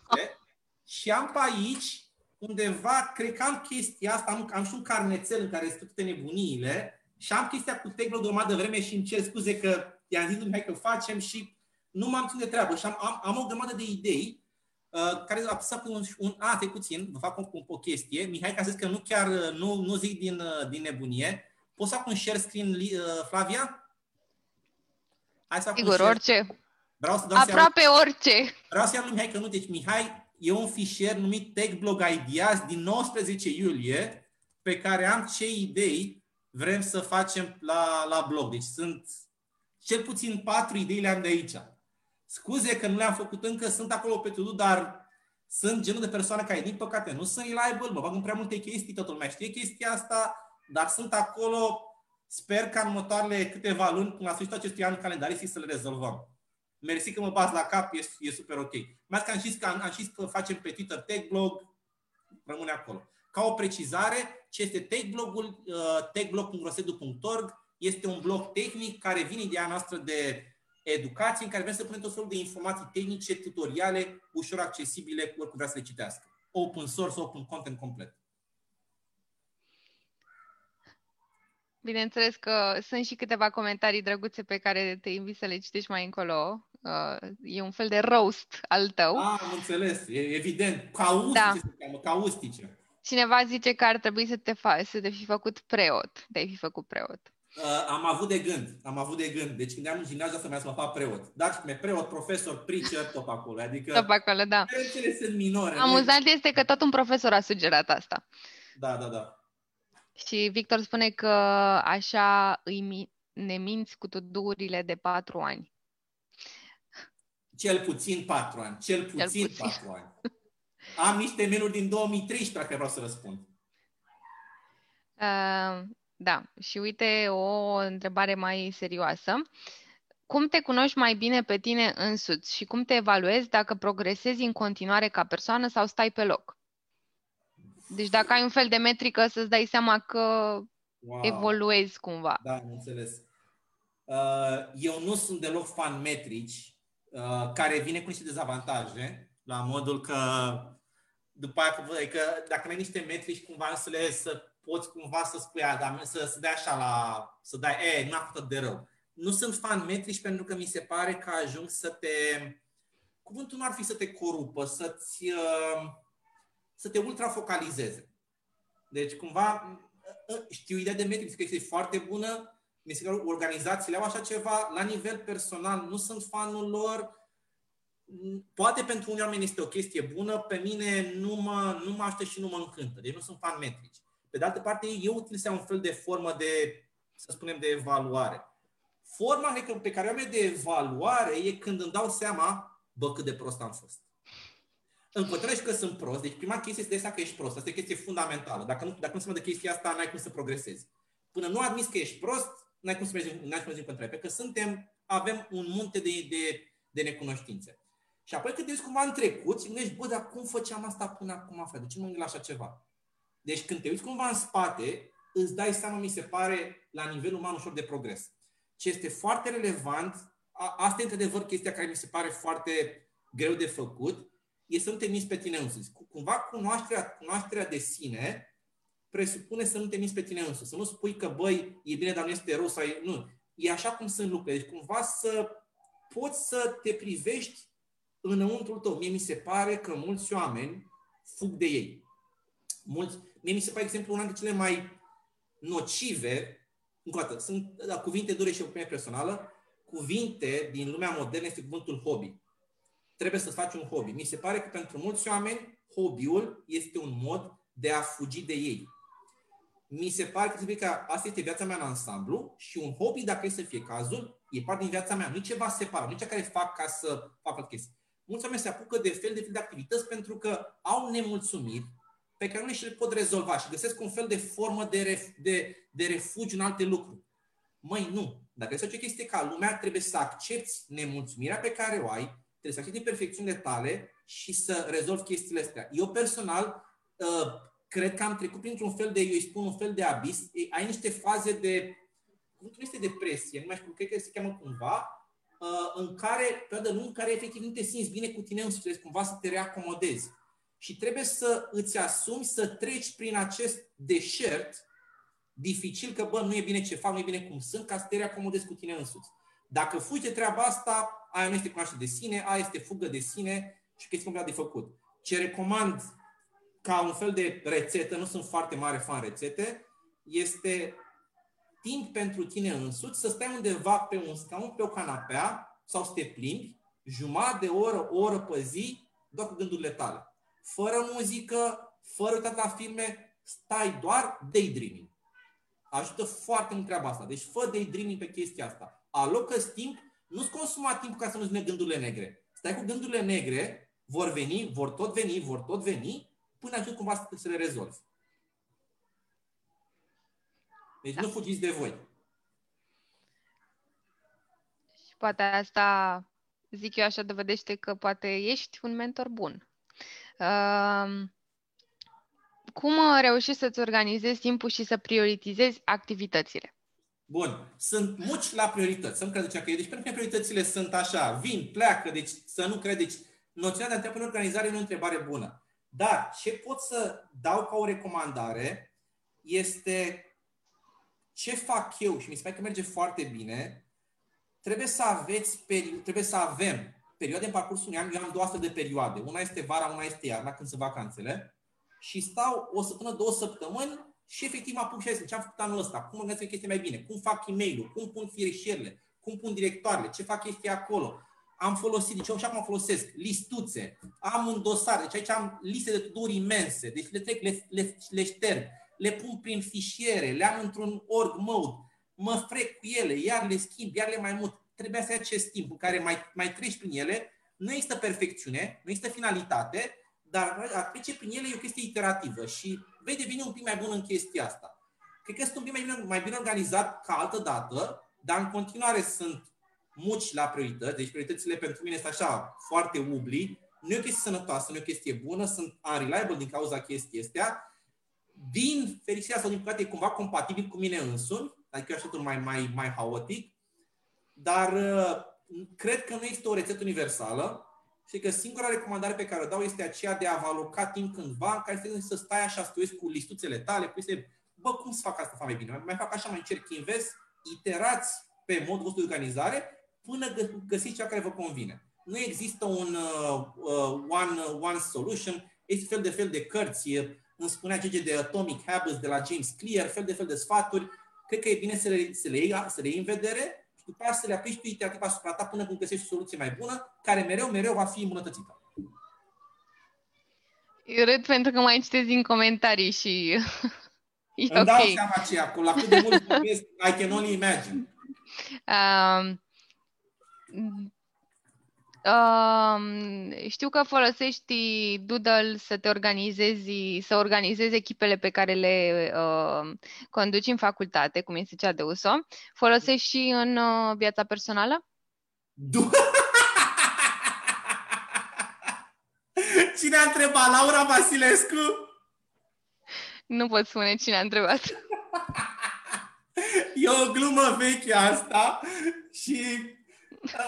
Speaker 2: și am pe aici undeva, cred că am chestia asta, am, am și un carnețel în care sunt toate nebuniile și am chestia cu Tecno de o de vreme și îmi cer scuze că i-am zis lui Mihai că facem și nu m-am ținut de treabă și am, am, am o grămadă de idei uh, care a apăsat pe un, un a, te puțin, vă fac o, o, o chestie. Mihai, ca să zic că nu chiar, uh, nu, nu zic din, uh, din nebunie, poți să fac un share screen, uh, Flavia?
Speaker 1: Hai să fac Sigur, orice.
Speaker 2: Vreau să
Speaker 1: dau Aproape să orice.
Speaker 2: Vreau să iau lui Mihai că nu, deci Mihai e un fișier numit TechBlog Ideas din 19 iulie, pe care am ce idei vrem să facem la, la blog. Deci sunt cel puțin patru idei le am de aici. Scuze că nu le-am făcut încă, sunt acolo pe to dar sunt genul de persoane care, din păcate, nu sunt reliable, mă bag în prea multe chestii, totul lumea știe chestia asta, dar sunt acolo, sper că în următoarele câteva luni, până la sfârșitul acestui an calendaristic, să le rezolvăm mersi că mă bați la cap, e, e super ok. Mai că am zis că, am, am zis că facem pe Twitter tech blog, rămâne acolo. Ca o precizare, ce este tech blogul, uh, techblog.rosedu.org este un blog tehnic care vine ideea noastră de educație, în care vrem să punem tot felul de informații tehnice, tutoriale, ușor accesibile, oricum vrea să le citească. Open source, open content complet.
Speaker 1: Bineînțeles că sunt și câteva comentarii drăguțe pe care te invit să le citești mai încolo. Uh, e un fel de roast al tău.
Speaker 2: Ah, am înțeles, e evident. Caustice da. se cheamă, caustice.
Speaker 1: Cineva zice că ar trebui să te, faci, să te fi făcut preot. Te-ai fi făcut preot.
Speaker 2: Uh, am avut de gând, am avut de gând. Deci când am în gimnaziu să mă să mă fac preot. Dar mi preot, profesor, preacher, tot acolo. Adică
Speaker 1: tot acolo, da.
Speaker 2: Cele sunt minore.
Speaker 1: Amuzant deci... este că tot un profesor a sugerat asta.
Speaker 2: Da, da, da.
Speaker 1: Și Victor spune că așa îi ne minți cu tudurile de patru ani.
Speaker 2: Cel puțin patru ani. Cel puțin, Cel puțin. patru ani. Am niște menuri din 2013 dacă vreau să răspund.
Speaker 1: Uh, da, și uite o întrebare mai serioasă. Cum te cunoști mai bine pe tine însuți și cum te evaluezi dacă progresezi în continuare ca persoană sau stai pe loc? Deci dacă ai un fel de metrică să-ți dai seama că wow. evoluezi cumva.
Speaker 2: Da, am înțeles. Uh, eu nu sunt deloc fan metrici, uh, care vine cu niște dezavantaje, la modul că după aia, că dacă nu ai niște metrici, cumva să le să poți cumva să spui, a, dar să, să dai așa la, să dai, e, nu a făcut de rău. Nu sunt fan metrici pentru că mi se pare că ajung să te, cuvântul nu ar fi să te corupă, să-ți, uh, să te ultrafocalizeze. Deci, cumva, uh, știu ideea de metrici, că este foarte bună, mi se pare organizațiile au așa ceva, la nivel personal nu sunt fanul lor, poate pentru unii oameni este o chestie bună, pe mine nu mă, nu mă aștept și nu mă încântă, deci nu sunt fan metrici. Pe de altă parte, eu utilizez un fel de formă de, să spunem, de evaluare. Forma pe care o am de evaluare e când îmi dau seama, bă, cât de prost am fost. În continuare că sunt prost, deci prima chestie este să că ești prost. Asta e o chestie fundamentală. Dacă nu, dacă nu se de chestia asta, n-ai cum să progresezi. Până nu admiți că ești prost, n-ai cum să mergi, n-ai cum să mergi în continuare. Pentru că suntem, avem un munte de, de, de necunoștințe. Și apoi când te uiți cumva în trecut și gândești, bă, dar cum făceam asta până acum, frate? De ce mă la așa ceva? Deci când te uiți cumva în spate, îți dai seama, mi se pare, la nivel uman ușor de progres. Ce este foarte relevant, a, asta e într-adevăr chestia care mi se pare foarte greu de făcut, e să nu te minți pe tine însuți. Cumva cunoașterea, cunoașterea de sine presupune să nu te minți pe tine însuți. Să nu spui că, băi, e bine, dar nu este rău sau e... Nu. E așa cum sunt lucrurile. Deci cumva să poți să te privești înăuntru tău. Mie mi se pare că mulți oameni fug de ei. Mulți, Mie mi se pare, exemplu, una dintre cele mai nocive, încă o dată, sunt da, cuvinte dure și opinie personală, cuvinte din lumea modernă este cuvântul hobby. Trebuie să faci un hobby. Mi se pare că pentru mulți oameni, hobby-ul este un mod de a fugi de ei. Mi se pare că trebuie că asta este viața mea în ansamblu și un hobby, dacă e să fie cazul, e parte din viața mea. Nu ceva separat, nu cea care fac ca să facă chestii. Mulți oameni se apucă de fel de fel de activități pentru că au nemulțumiri, pe care nu și le pot rezolva și găsesc un fel de formă de, ref, de, de refugiu în alte lucruri. Măi, nu. Dacă este o chestie ca lumea, trebuie să accepti nemulțumirea pe care o ai, trebuie să accepti imperfecțiunile tale și să rezolvi chestiile astea. Eu personal uh, cred că am trecut printr-un fel de, eu îi spun un fel de abis, ai niște faze de, nu este depresie, nu mai știu, cred că se cheamă cumva, uh, în care, pe nu, în care efectiv nu te simți bine cu tine însuți, cumva să te reacomodezi și trebuie să îți asumi să treci prin acest deșert dificil, că bă, nu e bine ce fac, nu e bine cum sunt, ca să te reacomodezi cu tine însuți. Dacă fugi de treaba asta, aia nu este cunoaștere de sine, aia este fugă de sine și chestii complet de făcut. Ce recomand ca un fel de rețetă, nu sunt foarte mare fan rețete, este timp pentru tine însuți să stai undeva pe un scaun, pe o canapea sau să te plimbi, jumătate de oră, o oră pe zi, doar cu gândurile tale fără muzică, fără uitat la filme, stai doar daydreaming. Ajută foarte mult treaba asta. Deci fă daydreaming pe chestia asta. alocă timp, nu-ți consuma timp ca să nu-ți vină gândurile negre. Stai cu gândurile negre, vor veni, vor tot veni, vor tot veni, până ajung cumva să le rezolvi. Deci da. nu fugiți de voi.
Speaker 1: Și poate asta, zic eu așa, dovedește că poate ești un mentor bun. Uh, cum reușești să-ți organizezi timpul și să prioritizezi activitățile?
Speaker 2: Bun. Sunt muci la priorități. Să-mi credeți că e. Deci pentru că prioritățile sunt așa, vin, pleacă, deci să nu credeți. Deci, noțiunea de a întreba în organizare nu e o întrebare bună. Dar ce pot să dau ca o recomandare este ce fac eu și mi se pare că merge foarte bine, trebuie să aveți, peri- trebuie să avem perioade în parcursul unui an, eu am două astfel de perioade. Una este vara, una este iarna, când sunt vacanțele. Și stau o săptămână, două săptămâni și efectiv mă apuc și zic ce am făcut anul ăsta, cum organizez chestii mai bine, cum fac e mail cum pun fișierele, cum pun directoarele, ce fac chestii acolo. Am folosit, deci eu și acum folosesc listuțe, am un dosar, deci aici am liste de tuduri imense, deci le trec, le, le, le șterg, le pun prin fișiere, le am într-un org mode, mă frec cu ele, iar le schimb, iar le mai mult. Trebuia să ai acest timp în care mai, mai treci prin ele. Nu există perfecțiune, nu există finalitate, dar a trece prin ele e o chestie iterativă și vei deveni un pic mai bun în chestia asta. Cred că sunt un pic mai bine, mai bine organizat ca altă dată, dar în continuare sunt muci la priorități, deci prioritățile pentru mine sunt așa foarte ubli, nu e o chestie sănătoasă, nu e o chestie bună, sunt unreliable din cauza chestii astea. Din fericirea sau din păcate e cumva compatibil cu mine însumi, adică eu așa mai, mai, mai haotic, dar uh, cred că nu există o rețetă universală și că singura recomandare pe care o dau este aceea de a vă aloca timp cândva în care să stai așa, să cu listuțele tale, pui să bă, cum să fac asta mai bine? Mai fac așa, mai încerc invers, iterați pe modul vostru de organizare până găsiți cea care vă convine. Nu există un uh, uh, one, uh, one solution, este fel de fel de cărți, îmi spunea Gege de Atomic Habits de la James Clear, fel de fel de sfaturi. Cred că e bine să le, să le, iei, să le iei în vedere și după aceea să le aplici tu iterativ asupra ta până când găsești o soluție mai bună, care mereu, mereu va fi îmbunătățită.
Speaker 1: Eu râd pentru că mai citesc din comentarii și
Speaker 2: e Îmi okay. dau seama ce acolo, la cât de mult vorbesc, I can only imagine. Um,
Speaker 1: Um, știu că folosești Doodle să te organizezi, să organizezi echipele pe care le uh, conduci în facultate, cum este cea de USO. Folosești și în uh, viața personală?
Speaker 2: Cine a întrebat? Laura Vasilescu?
Speaker 1: Nu pot spune cine a întrebat.
Speaker 2: E o glumă veche asta și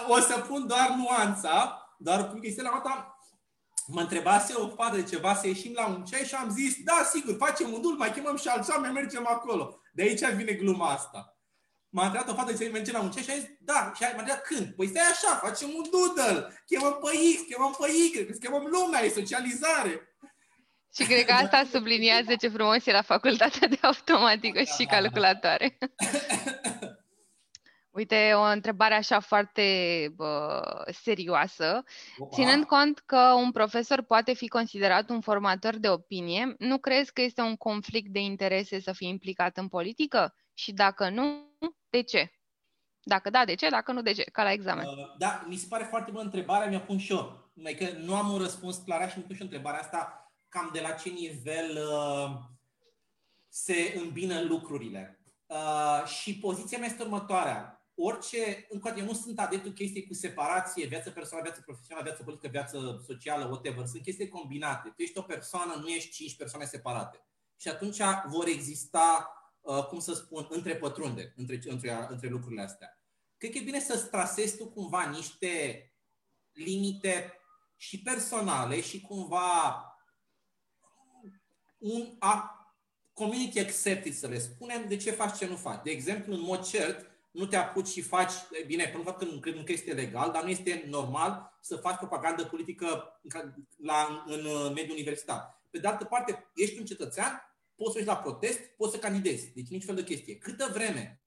Speaker 2: o să pun doar nuanța, doar cu chestia la dată mă întrebase o fată de ceva să ieșim la un ceai și am zis, da, sigur, facem un dul, mai chemăm și alți oameni, mergem acolo. De aici vine gluma asta. M-a întrebat o fată să mergem la un ceai și a zis, da, și m-a întrebat când? Păi stai așa, facem un doodle, chemăm pe X, chemăm pe Y, chemăm lumea, e socializare.
Speaker 1: Și cred că asta subliniază ce frumos e la facultatea de automatică și calculatoare. Uite, o întrebare așa foarte bă, serioasă. Opa. Ținând cont că un profesor poate fi considerat un formator de opinie, nu crezi că este un conflict de interese să fie implicat în politică? Și dacă nu, de ce? Dacă da, de ce? Dacă nu, de ce? Ca la examen. Uh,
Speaker 2: da, mi se pare foarte bună întrebarea, mi-a pun și eu. Că nu am un răspuns clar și mi pun și întrebarea asta cam de la ce nivel uh, se îmbină lucrurile. Uh, și poziția mea este următoarea orice, încă eu nu sunt adeptul chestii cu separație, viață personală, viață profesională, viață politică, viață socială, whatever. Sunt chestii combinate. Tu ești o persoană, nu ești cinci persoane separate. Și atunci vor exista, uh, cum să spun, între pătrunde, între, între, între lucrurile astea. Cred că e bine să-ți trasezi tu cumva niște limite și personale și cumva un a, community accepted, să le spunem, de ce faci ce nu faci. De exemplu, în mod cert, nu te apuci și faci, bine, până fapt că nu cred că este legal, dar nu este normal să faci propagandă politică la, în mediul universitar. Pe de altă parte, ești un cetățean, poți să ieși la protest, poți să candidezi. Deci nici fel de chestie. Câtă vreme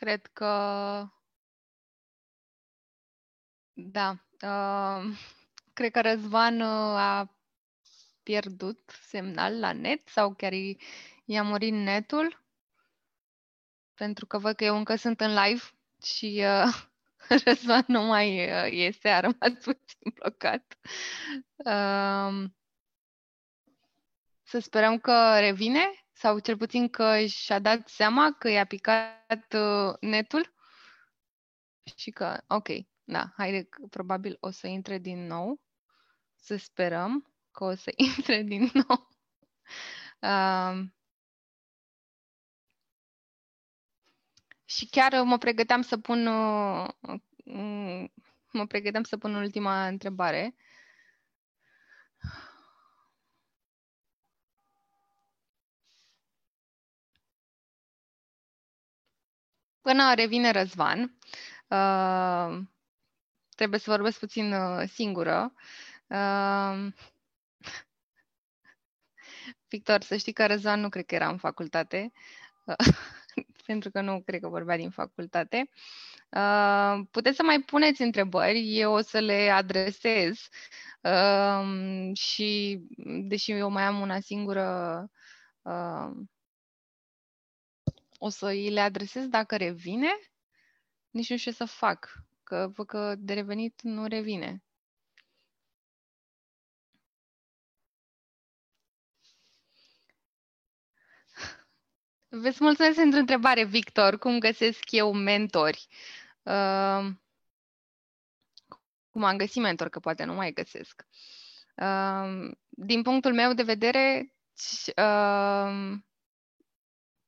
Speaker 1: Cred că da. Uh, cred că Răzvan uh, a pierdut semnal la net sau chiar i-a murit netul. Pentru că văd că eu încă sunt în live și uh, Răzvan nu mai uh, este, a rămas puțin blocat. Uh, să sperăm că revine sau cel puțin că și-a dat seama că i-a picat uh, netul și că, ok, da, haide, probabil o să intre din nou. Să sperăm că o să intre din nou. Uh, Și chiar mă pregăteam să pun uh, mm, mă pregăteam să pun ultima întrebare. Până revine Răzvan, uh, trebuie să vorbesc puțin uh, singură. Uh, Victor, să știi că Răzvan nu cred că era în facultate, uh, pentru că nu cred că vorbea din facultate. Uh, puteți să mai puneți întrebări, eu o să le adresez uh, și, deși eu mai am una singură, uh, o să îi le adresez dacă revine. Nici nu știu ce să fac, că văd că de revenit nu revine. Vă mulțumesc pentru întrebare, Victor. Cum găsesc eu mentori? Uh, cum am găsit mentor, că poate nu mai găsesc. Uh, din punctul meu de vedere, uh,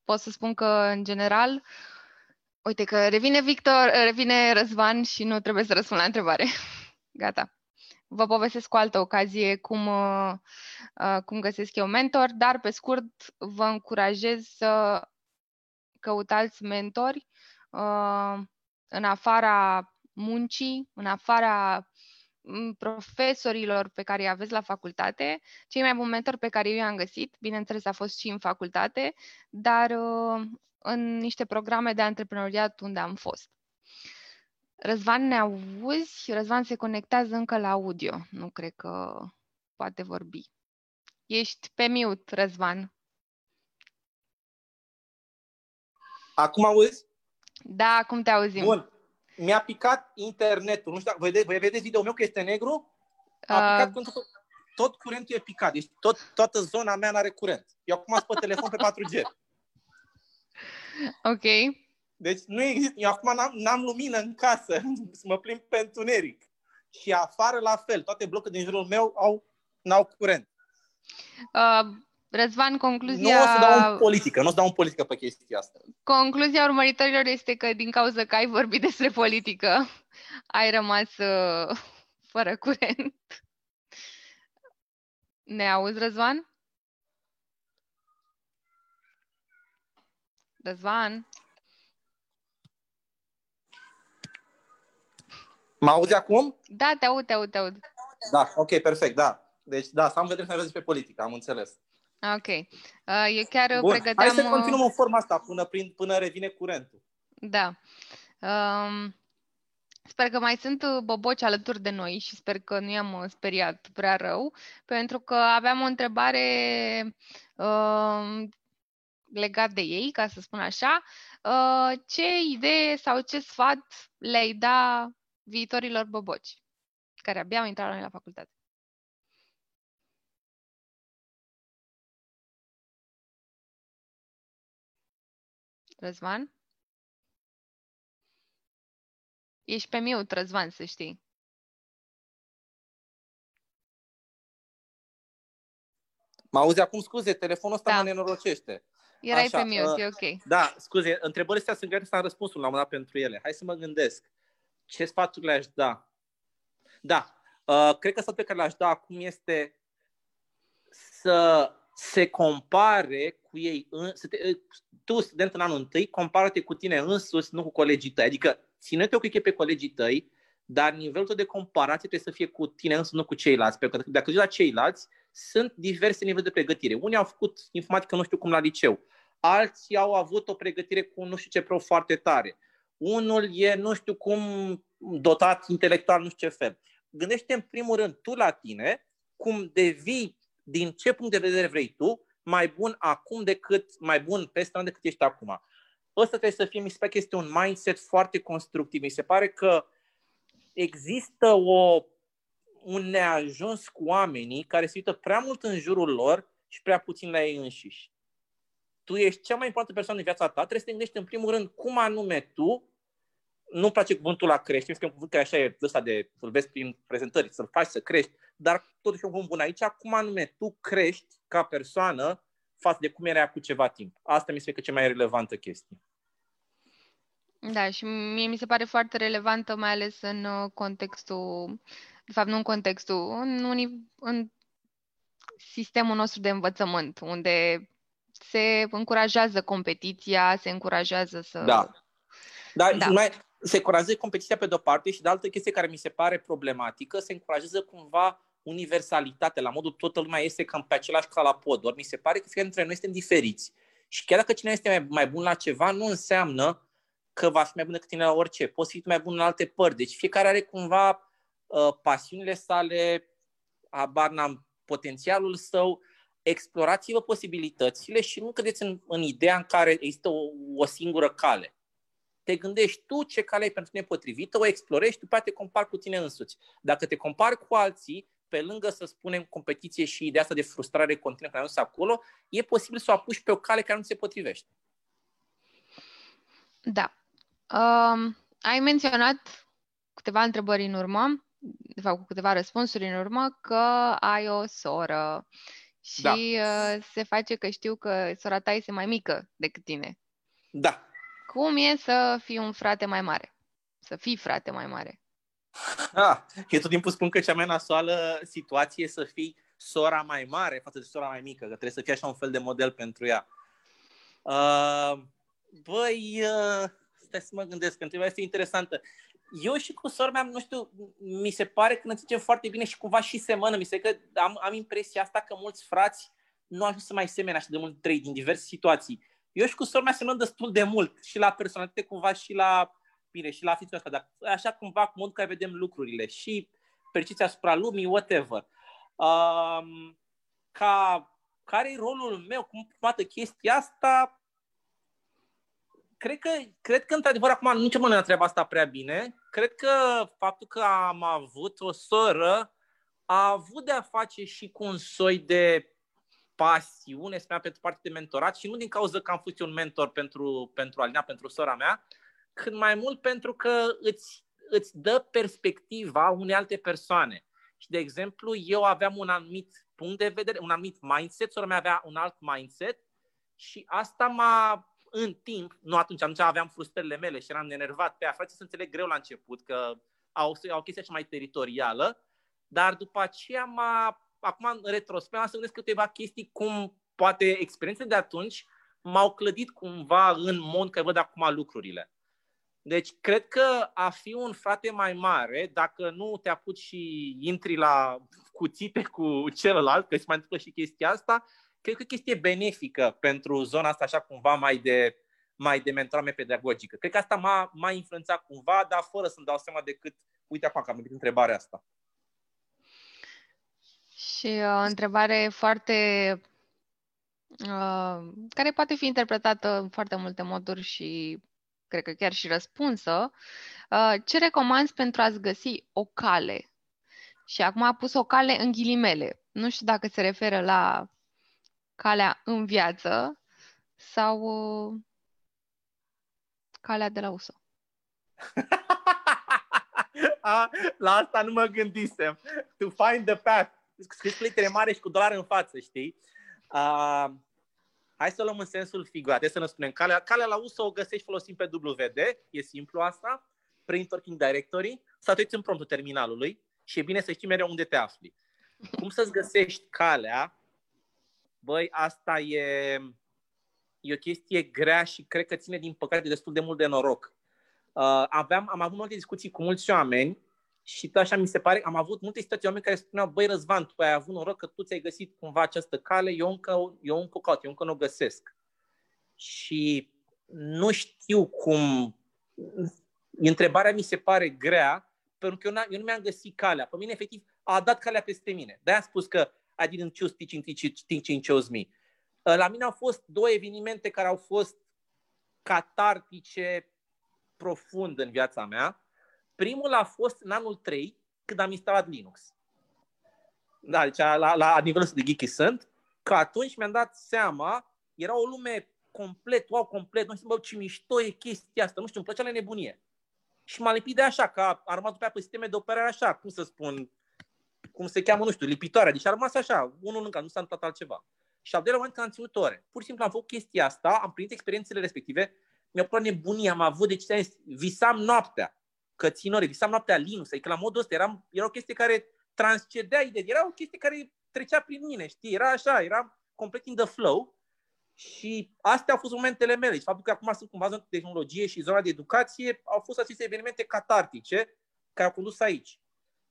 Speaker 1: pot să spun că, în general, uite că revine Victor, revine Răzvan și nu trebuie să răspund la întrebare. Gata. Vă povestesc cu altă ocazie cum, uh, cum găsesc eu mentor, dar pe scurt vă încurajez să căutați mentori uh, în afara muncii, în afara mm, profesorilor pe care îi aveți la facultate. Cei mai buni mentori pe care eu i-am găsit, bineînțeles, a fost și în facultate, dar uh, în niște programe de antreprenoriat unde am fost. Răzvan, ne auzi? Răzvan se conectează încă la audio. Nu cred că poate vorbi. Ești pe mute, Răzvan.
Speaker 2: Acum auzi?
Speaker 1: Da, acum te auzim.
Speaker 2: Bun. Mi-a picat internetul. Nu știu dacă vedeți, vedeți video meu că este negru? A uh... picat pentru tot, tot curentul e picat. Deci tot, toată zona mea n-are curent. Eu acum sunt pe telefon pe 4G.
Speaker 1: Ok.
Speaker 2: Deci nu există. Eu acum n-am, n-am lumină în casă. să mă plimb pe întuneric. Și afară la fel. Toate blocurile din jurul meu au, n-au curent.
Speaker 1: Uh, Răzvan, concluzia...
Speaker 2: Nu o să dau în politică, nu o să dau în politică pe chestia asta.
Speaker 1: Concluzia urmăritorilor este că din cauza că ai vorbit despre politică, ai rămas uh, fără curent. Ne auzi, Răzvan? Răzvan?
Speaker 2: Mă auzi acum?
Speaker 1: Da, te aud, te aud, te aud.
Speaker 2: Da, ok, perfect, da. Deci, da, să am vedere să ne pe politică, am înțeles.
Speaker 1: Ok. Uh, eu chiar
Speaker 2: Bun.
Speaker 1: pregăteam...
Speaker 2: Hai să continuăm în forma asta până, prin, până revine curentul.
Speaker 1: Da. Um, sper că mai sunt uh, boboci alături de noi și sper că nu i-am uh, speriat prea rău, pentru că aveam o întrebare uh, legat de ei, ca să spun așa. Uh, ce idee sau ce sfat le-ai da viitorilor boboci care abia au intrat la noi la facultate? Răzvan? Ești pe mute, Răzvan, să știi.
Speaker 2: Mă auzi acum, scuze, telefonul ăsta da. mă nenorocește.
Speaker 1: Erai Așa, pe mute, uh, e ok.
Speaker 2: Da, scuze, întrebările astea sunt grele să am răspunsul la un dat pentru ele. Hai să mă gândesc. Ce sfaturi le-aș da? Da, uh, cred că sfatul pe care le-aș da acum este să se compare cu ei, în, să te, tu, student în anul întâi, compară-te cu tine însuți, nu cu colegii tăi. Adică ține-te o pe colegii tăi, dar nivelul tău de comparație trebuie să fie cu tine însuți, nu cu ceilalți. Pentru că dacă la ceilalți, sunt diverse nivele de pregătire. Unii au făcut informatică nu știu cum la liceu, alții au avut o pregătire cu nu știu ce prof foarte tare. Unul e nu știu cum dotat intelectual, nu știu ce fel. Gândește în primul rând tu la tine, cum devii, din ce punct de vedere vrei tu, mai bun acum decât, mai bun peste an decât ești acum. Ăsta trebuie să fie, mi se pare că este un mindset foarte constructiv. Mi se pare că există o, un neajuns cu oamenii care se uită prea mult în jurul lor și prea puțin la ei înșiși. Tu ești cea mai importantă persoană în viața ta, trebuie să te gândești în primul rând cum anume tu, nu-mi place cuvântul la crește, că un cuvânt care așa e ăsta de să-l vezi prin prezentări, să-l faci să crești, dar totuși un cuvânt bun aici, cum anume tu crești ca persoană față de cum era cu ceva timp. Asta mi se că cea mai relevantă chestie.
Speaker 1: Da, și mie mi se pare foarte relevantă, mai ales în uh, contextul, de fapt nu în contextul, în, uni, în sistemul nostru de învățământ, unde se încurajează competiția, se încurajează să...
Speaker 2: Da. Da, da. Mai, se încurajează competiția pe de-o parte și de altă chestie care mi se pare problematică, se încurajează cumva universalitate, la modul toată lumea este cam pe același calapod, ori mi se pare că fiecare dintre noi suntem diferiți. Și chiar dacă cineva este mai, mai bun la ceva, nu înseamnă că va fi mai bun decât tine la orice. Poți fi mai bun în alte părți. Deci fiecare are cumva uh, pasiunile sale, abar n-am potențialul său, explorați-vă posibilitățile și nu credeți în, în ideea în care există o, o singură cale. Te gândești tu ce cale e pentru tine potrivită, o explorezi, după aceea te compari cu tine însuți. Dacă te compari cu alții, pe lângă, să spunem, competiție și ideea asta de frustrare continuă care am acolo, e posibil să o apuci pe o cale care nu se potrivește.
Speaker 1: Da. Um, ai menționat câteva întrebări în urmă, de fapt cu câteva răspunsuri în urmă, că ai o soră și da. uh, se face că știu că sora ta este mai mică decât tine.
Speaker 2: Da.
Speaker 1: Cum e să fii un frate mai mare? Să fii frate mai mare?
Speaker 2: Ah, eu tot timpul spun că cea mai nasoală situație e să fii sora mai mare față de sora mai mică, că trebuie să fie așa un fel de model pentru ea. Uh, băi, uh, stai să mă gândesc, că întrebarea este interesantă. Eu și cu sora mea, nu știu, mi se pare că ne înțelegem foarte bine și cumva și semănă. Mi se că am, am impresia asta că mulți frați nu ajung să mai semene așa de mult trei din diverse situații. Eu și cu sora mea semănăm destul de mult și la personalitate cumva și la bine, și la fițul ăsta, dar așa cumva cu modul care vedem lucrurile și percepția asupra lumii, whatever. Um, ca, care e rolul meu, cum poate chestia asta? Cred că, cred că într-adevăr, acum nu ce mă întreb asta prea bine, cred că faptul că am avut o soră a avut de a face și cu un soi de pasiune, spunea, pentru partea de mentorat și nu din cauza că am fost un mentor pentru, pentru Alina, pentru sora mea, cât mai mult pentru că îți, îți dă perspectiva unei alte persoane. Și, de exemplu, eu aveam un anumit punct de vedere, un anumit mindset, sora mea avea un alt mindset și asta m-a, în timp, nu atunci, atunci aveam frustrările mele și eram enervat pe ea, frate, să înțeleg greu la început, că au, au chestia cea mai teritorială, dar după aceea m-a, acum în retrospect, am să gândesc câteva chestii cum poate experiențele de atunci m-au clădit cumva în mod că văd acum lucrurile. Deci, cred că a fi un frate mai mare, dacă nu te apuci și intri la cuțite cu celălalt, că se mai întâmplă și chestia asta, cred că chestie benefică pentru zona asta așa cumva mai de, mai de mentorame pedagogică. Cred că asta m-a, m-a influențat cumva, dar fără să-mi dau seama decât, uite acum că am venit întrebarea asta.
Speaker 1: Și uh, o întrebare foarte uh, care poate fi interpretată în foarte multe moduri și cred că chiar și răspunsă, uh, ce recomanzi pentru a-ți găsi o cale? Și acum a pus o cale în ghilimele. Nu știu dacă se referă la calea în viață sau uh, calea de la USO.
Speaker 2: a, la asta nu mă gândisem. To find the path. Scris cu litere mare și cu dolar în față, știi? Uh, Hai să luăm în sensul figurat. Hai să ne spunem, calea, calea la USO o găsești folosind pe WD, e simplu asta, prin Talking Directory, să te în promptul terminalului și e bine să știi mereu unde te afli. Cum să-ți găsești calea, băi, asta e, e o chestie grea și cred că ține din păcate destul de mult de noroc. Uh, aveam, am avut multe discuții cu mulți oameni și așa mi se pare, am avut multe situații oameni care spuneau, băi Răzvan, tu ai avut noroc că tu ți-ai găsit cumva această cale, eu încă, eu încă caut, eu încă nu o găsesc. Și nu știu cum, întrebarea mi se pare grea, pentru că eu, eu nu mi-am găsit calea. Pe mine, efectiv, a dat calea peste mine. De-aia am spus că I didn't choose teaching, teaching chose me. La mine au fost două evenimente care au fost catartice profund în viața mea. Primul a fost în anul 3, când am instalat Linux. Da, deci la, la nivelul de geeky sunt, că atunci mi-am dat seama, era o lume complet, wow, complet, nu știu, bă, ce mișto e chestia asta, nu știu, îmi plăcea la nebunie. Și m-a lipit de așa, că a rămas după pe sisteme de operare așa, cum să spun, cum se cheamă, nu știu, lipitoarea. Deci a rămas așa, unul încă, nu s-a întâmplat altceva. Și al doilea moment că am ținut ore. Pur și simplu am făcut chestia asta, am primit experiențele respective, mi-a plăcut nebunie, am avut, deci visam noaptea, căținore, visam noaptea Linux, adică la modul ăsta eram, era o chestie care transcedea ideea, era o chestie care trecea prin mine, știi, era așa, eram complet in the flow și astea au fost momentele mele. Și faptul că acum sunt cumva zona de tehnologie și zona de educație au fost aceste evenimente catartice care au condus aici.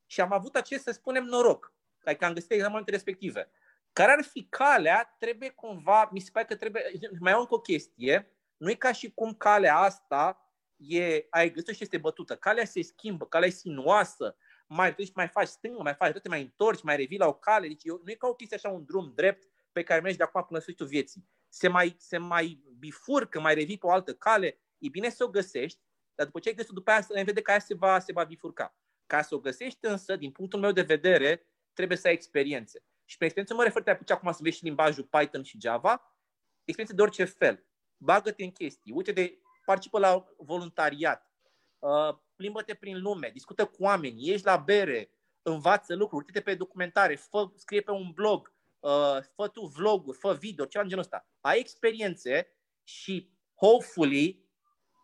Speaker 2: Și am avut acest, să spunem, noroc, că am găsit examenele respective. Care ar fi calea, trebuie cumva, mi se pare că trebuie, mai au încă o chestie, nu e ca și cum calea asta e, ai găsit și este bătută. Calea se schimbă, calea e sinuoasă, mai duci, mai faci stângă, mai faci te mai întorci, mai revii la o cale. Deci eu, nu e ca o chestie așa, un drum drept pe care mergi de acum până la sfârșitul vieții. Se mai, se mai bifurcă, mai revii pe o altă cale. E bine să o găsești, dar după ce ai găsit după aia, în vede că aia se va, se va bifurca. Ca să o găsești însă, din punctul meu de vedere, trebuie să ai experiențe. Și pe experiență mă refer, te apuci acum să vezi și limbajul Python și Java, experiențe de orice fel. Bagă-te în chestii, uite de, participă la voluntariat, uh, plimbă-te prin lume, discută cu oameni, ieși la bere, învață lucruri, uite-te pe documentare, fă, scrie pe un blog, uh, fă tu vloguri, fă video, ceva în genul ăsta. Ai experiențe și hopefully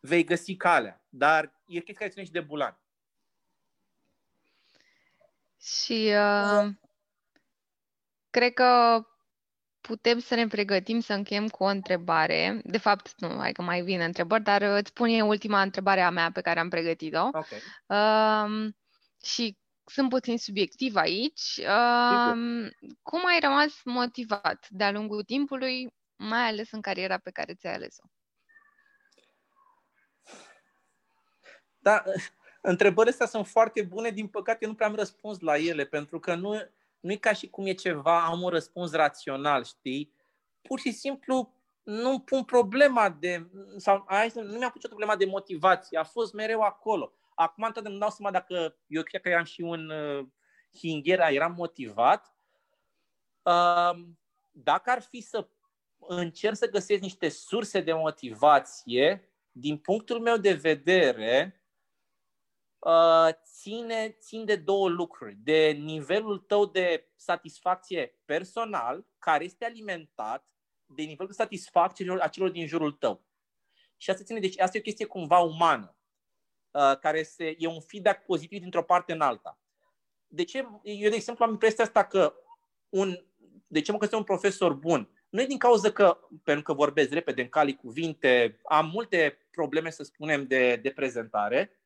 Speaker 2: vei găsi calea, dar e chestia care ține și de bulan.
Speaker 1: Și uh, cred că putem să ne pregătim să încheiem cu o întrebare. De fapt, nu, hai că mai vin întrebări, dar îți spun eu ultima întrebare a mea pe care am pregătit-o.
Speaker 2: Okay.
Speaker 1: Uh, și sunt puțin subiectiv aici. Uh, cum ai rămas motivat de-a lungul timpului, mai ales în cariera pe care ți-ai ales-o?
Speaker 2: Da, întrebările astea sunt foarte bune, din păcate nu prea am răspuns la ele, pentru că nu, nu e ca și cum e ceva, am un răspuns rațional, știi? Pur și simplu nu pun problema de, sau hai, nu mi-a pus problema de motivație, a fost mereu acolo. Acum, întotdeauna îmi dau seama dacă eu cred că eram și un uh, hinghera, eram motivat. Uh, dacă ar fi să încerc să găsesc niște surse de motivație, din punctul meu de vedere, uh, ține, țin de două lucruri. De nivelul tău de satisfacție personal, care este alimentat de nivelul de satisfacție a celor din jurul tău. Și asta ține, deci asta e o chestie cumva umană, uh, care se, e un feedback pozitiv dintr-o parte în alta. De ce? Eu, de exemplu, am impresia asta că un, de ce mă găsesc un profesor bun? Nu e din cauza că, pentru că vorbesc repede, în cali cuvinte, am multe probleme, să spunem, de, de prezentare,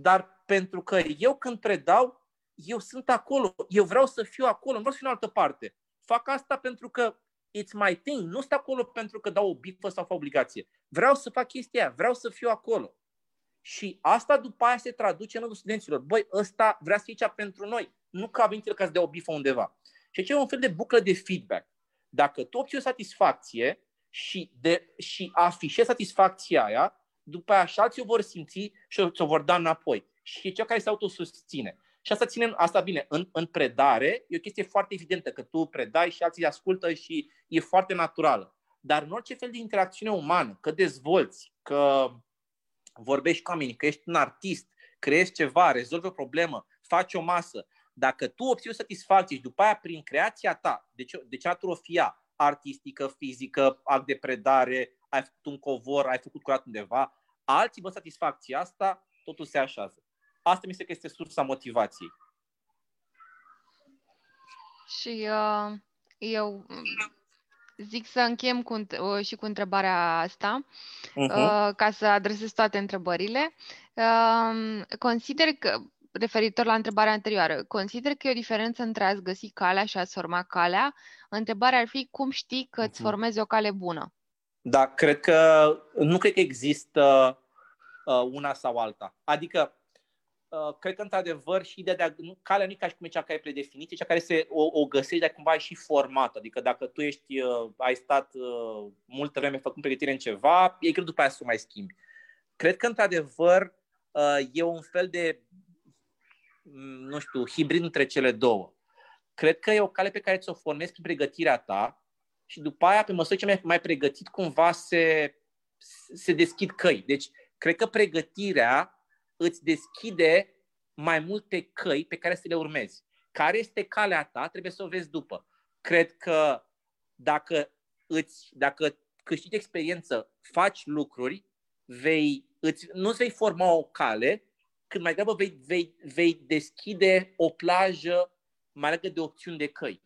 Speaker 2: dar pentru că eu când predau, eu sunt acolo, eu vreau să fiu acolo, nu vreau să fiu în altă parte. Fac asta pentru că it's my thing, nu sunt acolo pentru că dau o bifă sau fac obligație. Vreau să fac chestia aia, vreau să fiu acolo. Și asta după aia se traduce în rândul studenților. Băi, ăsta vrea să fie aici pentru noi, nu ca venit ca să dea o bifă undeva. Și aici e un fel de buclă de feedback. Dacă tu obții o satisfacție și, de, și afișezi satisfacția aia, după aia și alții o vor simți și o vor da înapoi. Și e cea care se autosusține. Și asta ține, asta bine, în, în predare e o chestie foarte evidentă, că tu predai și alții ascultă și e foarte naturală. Dar în orice fel de interacțiune umană, că dezvolți, că vorbești cu oamenii, că ești un artist, creezi ceva, rezolvi o problemă, faci o masă, dacă tu obții o satisfacție și după aia prin creația ta, deci, deci atrofia artistică, fizică, act de predare, ai făcut un covor, ai făcut curat undeva, alții vă satisfacția asta, totul se așează. Asta mi se că este sursa motivației.
Speaker 1: Și uh, eu zic să închem cu, uh, și cu întrebarea asta, uh-huh. uh, ca să adresez toate întrebările. Uh, consider că, referitor la întrebarea anterioară, consider că e o diferență între a-ți găsi calea și a-ți forma calea. Întrebarea ar fi cum știi că îți uh-huh. formezi o cale bună?
Speaker 2: Da, cred că nu cred că există uh, una sau alta. Adică Uh, cred că într-adevăr și ideea de a, nu, calea nu e ca și cum e cea care e predefinită, cea care se, o, o găsești, dar cumva e și formată. Adică dacă tu ești, uh, ai stat uh, multă vreme făcând pregătire în ceva, e greu după aia să o mai schimbi. Cred că într-adevăr uh, e un fel de, mm, nu știu, hibrid între cele două. Cred că e o cale pe care ți-o formezi prin pregătirea ta și după aia, pe măsură ce mai, mai pregătit, cumva se, se deschid căi. Deci, cred că pregătirea îți deschide mai multe căi pe care să le urmezi. Care este calea ta, trebuie să o vezi după. Cred că dacă, îți, dacă câștigi experiență, faci lucruri, vei, îți, nu vei forma o cale, cât mai degrabă vei, vei, vei deschide o plajă mai largă de opțiuni de căi,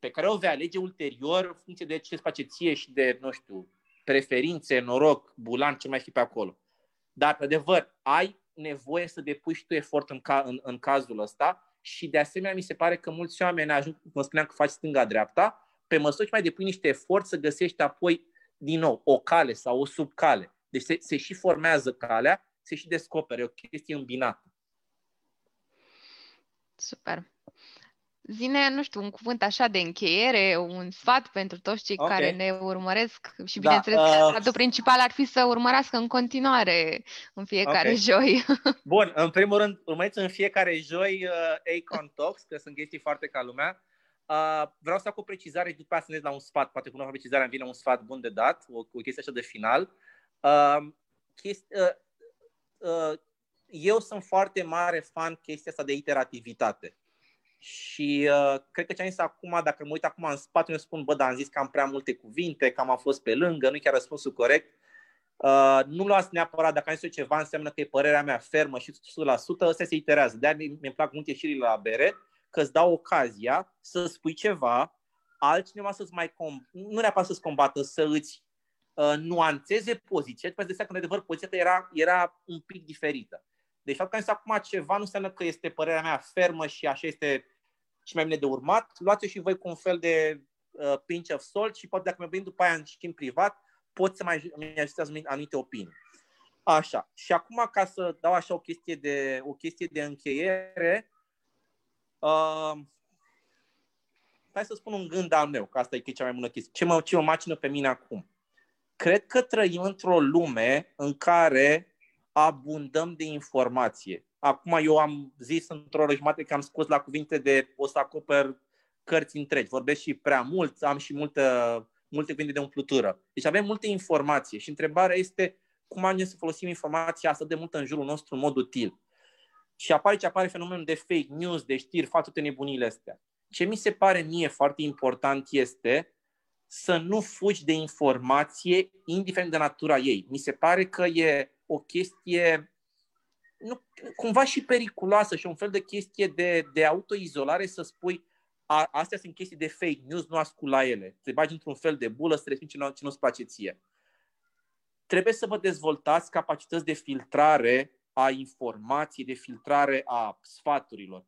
Speaker 2: pe care o vei alege ulterior în funcție de ce îți place ție și de, nu știu, preferințe, noroc, bulan, ce mai fi pe acolo. Dar, pe adevăr, ai nevoie să depuși și tu efort în, ca, în, în cazul ăsta și, de asemenea, mi se pare că mulți oameni ajung, cum spuneam, că faci stânga-dreapta, pe măsură ce mai depui niște efort să găsești apoi, din nou, o cale sau o subcale. Deci se, se și formează calea, se și descopere, o chestie îmbinată.
Speaker 1: Super. Zine, nu știu, un cuvânt așa de încheiere, un sfat pentru toți cei okay. care ne urmăresc și, da, bineînțeles, da, uh... sfatul principal ar fi să urmărească în continuare în fiecare okay. joi.
Speaker 2: Bun, în primul rând, urmăriți în fiecare joi uh, Acon Talks, că sunt chestii foarte ca lumea. Uh, vreau să fac o precizare și după aceea să ne la un sfat. Poate cu o precizare îmi vine un sfat bun de dat, o, o chestie așa de final. Uh, chesti, uh, uh, eu sunt foarte mare fan chestia asta de iterativitate. Și uh, cred că ce am zis acum, dacă mă uit acum în spate, îmi spun, bă, dar am zis că am prea multe cuvinte, că am fost pe lângă, nu chiar răspunsul corect. Uh, nu luați neapărat, dacă am zis eu ceva, înseamnă că e părerea mea fermă și 100%, ăsta se iterează. De-aia mi-mi plac mult ieșirile la bere, că îți dau ocazia să spui ceva, altcineva să-ți mai, com- nu neapărat să-ți combată, să îți uh, nuanțeze poziția, pentru că de că, adevăr, poziția era, era un pic diferită. Deci faptul că am zis acum ceva nu înseamnă că este părerea mea fermă și așa este și mai bine de urmat. Luați-o și voi cu un fel de uh, pinch of salt și poate dacă mă vin după aia în schimb privat, pot să mai mi ajustați anumite opinii. Așa. Și acum, ca să dau așa o chestie de, o chestie de încheiere, uh, hai să spun un gând al meu, că asta e cea mai bună chestie. Ce mă, ce mă macină pe mine acum? Cred că trăim într-o lume în care abundăm de informație. Acum eu am zis într-o oră jumătate că am scos la cuvinte de o să acoper cărți întregi. Vorbesc și prea mult, am și multă, multe cuvinte de umplutură. Deci avem multe informație și întrebarea este cum ajungem să folosim informația asta de mult în jurul nostru în mod util. Și apare ce apare fenomenul de fake news, de știri, fac toate nebunile astea. Ce mi se pare mie foarte important este să nu fugi de informație, indiferent de natura ei. Mi se pare că e o chestie nu, cumva și periculoasă și un fel de chestie de, de autoizolare să spui a, astea sunt chestii de fake news, nu ascult la ele. Te bagi într-un fel de bulă să respingi ce, nu, ce nu-ți place ție. Trebuie să vă dezvoltați capacități de filtrare a informației, de filtrare a sfaturilor.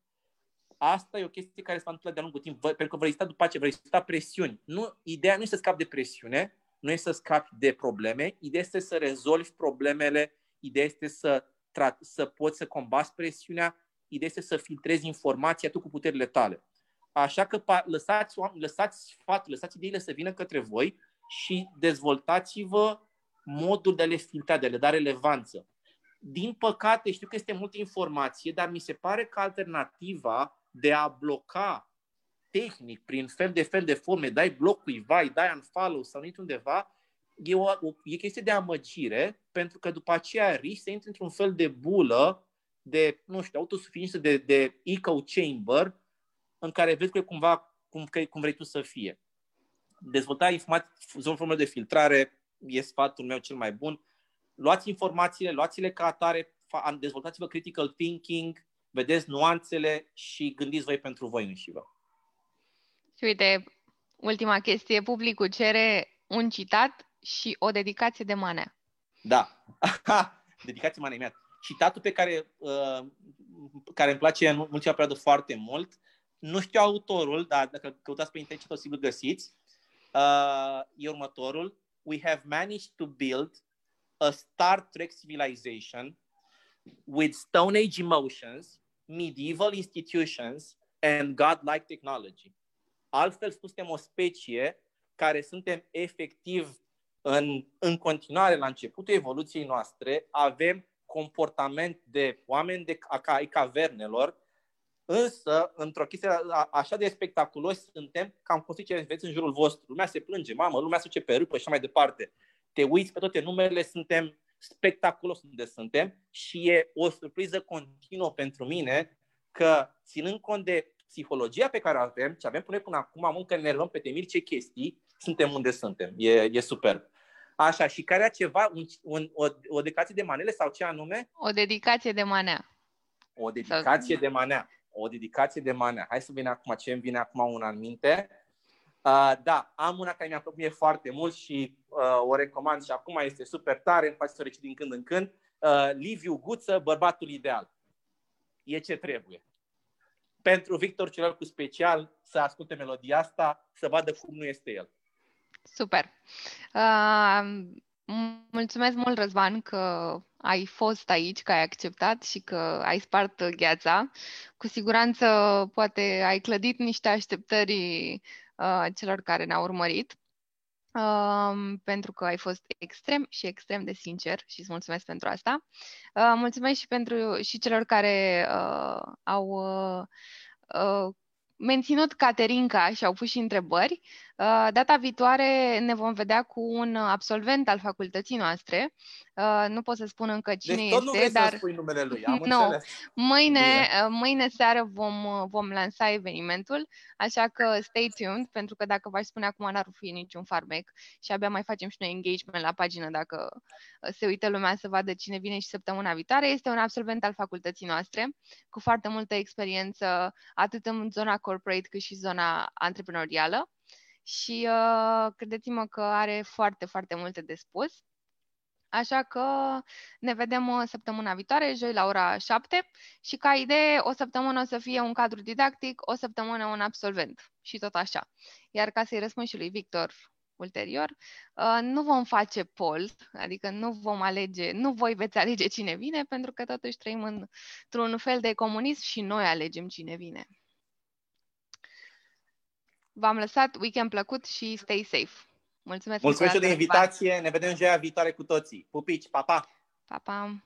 Speaker 2: Asta e o chestie care se va întâmpla de-a lungul timp, pentru că vă rezista după aceea, vă rezista presiuni. Nu, ideea nu este să scapi de presiune, nu este să scapi de probleme, ideea este să rezolvi problemele, ideea este să, tra- să poți să combați presiunea, ideea este să filtrezi informația tu cu puterile tale. Așa că lăsați, lăsați sfatul, lăsați ideile să vină către voi și dezvoltați-vă modul de a le filtra, de a le da relevanță. Din păcate, știu că este multă informație, dar mi se pare că alternativa de a bloca tehnic, prin fel de fel de forme, dai bloc cuiva, îi dai unfollow sau undeva, e o, o e chestie de amăgire, pentru că după aceea risc să intri într-un fel de bulă de, nu știu, autosuficiență de, de echo chamber, în care vezi că e cumva cum, că, cum vrei tu să fie. Dezvolta informații, zonă de filtrare, e sfatul meu cel mai bun. Luați informațiile, luați-le ca atare, dezvoltați-vă critical thinking, vedeți nuanțele și gândiți voi pentru voi înși vă.
Speaker 1: Și uite, ultima chestie, publicul cere un citat și o dedicație de manea.
Speaker 2: Da, dedicație manea mea. Citatul pe care, uh, care îmi place în ultima perioadă foarte mult, nu știu autorul, dar dacă căutați pe internet o sigur găsiți, uh, e următorul. We have managed to build a Star Trek civilization with Stone Age emotions, medieval institutions, and godlike technology. Altfel spus, suntem o specie care suntem efectiv în, în continuare la începutul evoluției noastre, avem comportament de oameni de ca ai cavernelor, însă, într-o chestie așa de spectaculos suntem că am construit ce veți în jurul vostru. Lumea se plânge, mamă, lumea se duce pe râpă și așa mai departe. Te uiți pe toate numele, suntem spectaculos unde suntem și e o surpriză continuă pentru mine că, ținând cont de psihologia pe care o avem, ce avem până, până acum, am încă ne pe temiri ce chestii, suntem unde suntem. E, e super. Așa, și care a ceva, un, un, o, o dedicație de manele sau ce anume?
Speaker 1: O dedicație de manea.
Speaker 2: O dedicație de manea. O dedicație de manea. Hai să vină acum ce îmi vine acum una în minte. Uh, da, am una care mi-a plăcut mie foarte mult și uh, o recomand și acum este super tare, îmi face să o recit din când în când. Uh, Liviu Guță, Bărbatul Ideal. E ce trebuie. Pentru Victor celor cu special să asculte melodia asta, să vadă cum nu este el.
Speaker 1: Super. Uh, mulțumesc mult, Răzvan, că ai fost aici, că ai acceptat și că ai spart gheața. Cu siguranță, poate ai clădit niște așteptări uh, celor care ne-au urmărit. Uh, pentru că ai fost extrem și extrem de sincer și îți mulțumesc pentru asta. Uh, mulțumesc și pentru și celor care uh, au uh, uh, menținut Caterinca și au pus și întrebări. Uh, data viitoare ne vom vedea cu un absolvent al facultății noastre. Uh, nu pot să spun încă cine
Speaker 2: deci
Speaker 1: tot
Speaker 2: nu
Speaker 1: dar...
Speaker 2: să spui numele lui, am
Speaker 1: no.
Speaker 2: înțeles.
Speaker 1: Mâine, uh, mâine seară vom, vom lansa evenimentul, așa că stay tuned, pentru că dacă v-aș spune acum n-ar fi niciun farmec și abia mai facem și noi engagement la pagină dacă se uită lumea să vadă cine vine și săptămâna viitoare. Este un absolvent al facultății noastre, cu foarte multă experiență, atât în zona corporate cât și zona antreprenorială și uh, credeți-mă că are foarte, foarte multe de spus. Așa că ne vedem uh, săptămâna viitoare, joi la ora 7 și ca idee o săptămână o să fie un cadru didactic, o săptămână un absolvent și tot așa. Iar ca să-i răspund și lui Victor ulterior, uh, nu vom face poll, adică nu vom alege, nu voi veți alege cine vine, pentru că totuși trăim într-un fel de comunism și noi alegem cine vine. V-am lăsat weekend plăcut și stay safe. Mulțumesc!
Speaker 2: Mulțumesc de invitație, ne vedem joia viitoare cu toții. Pupici, pa, pa!
Speaker 1: Pa, pa!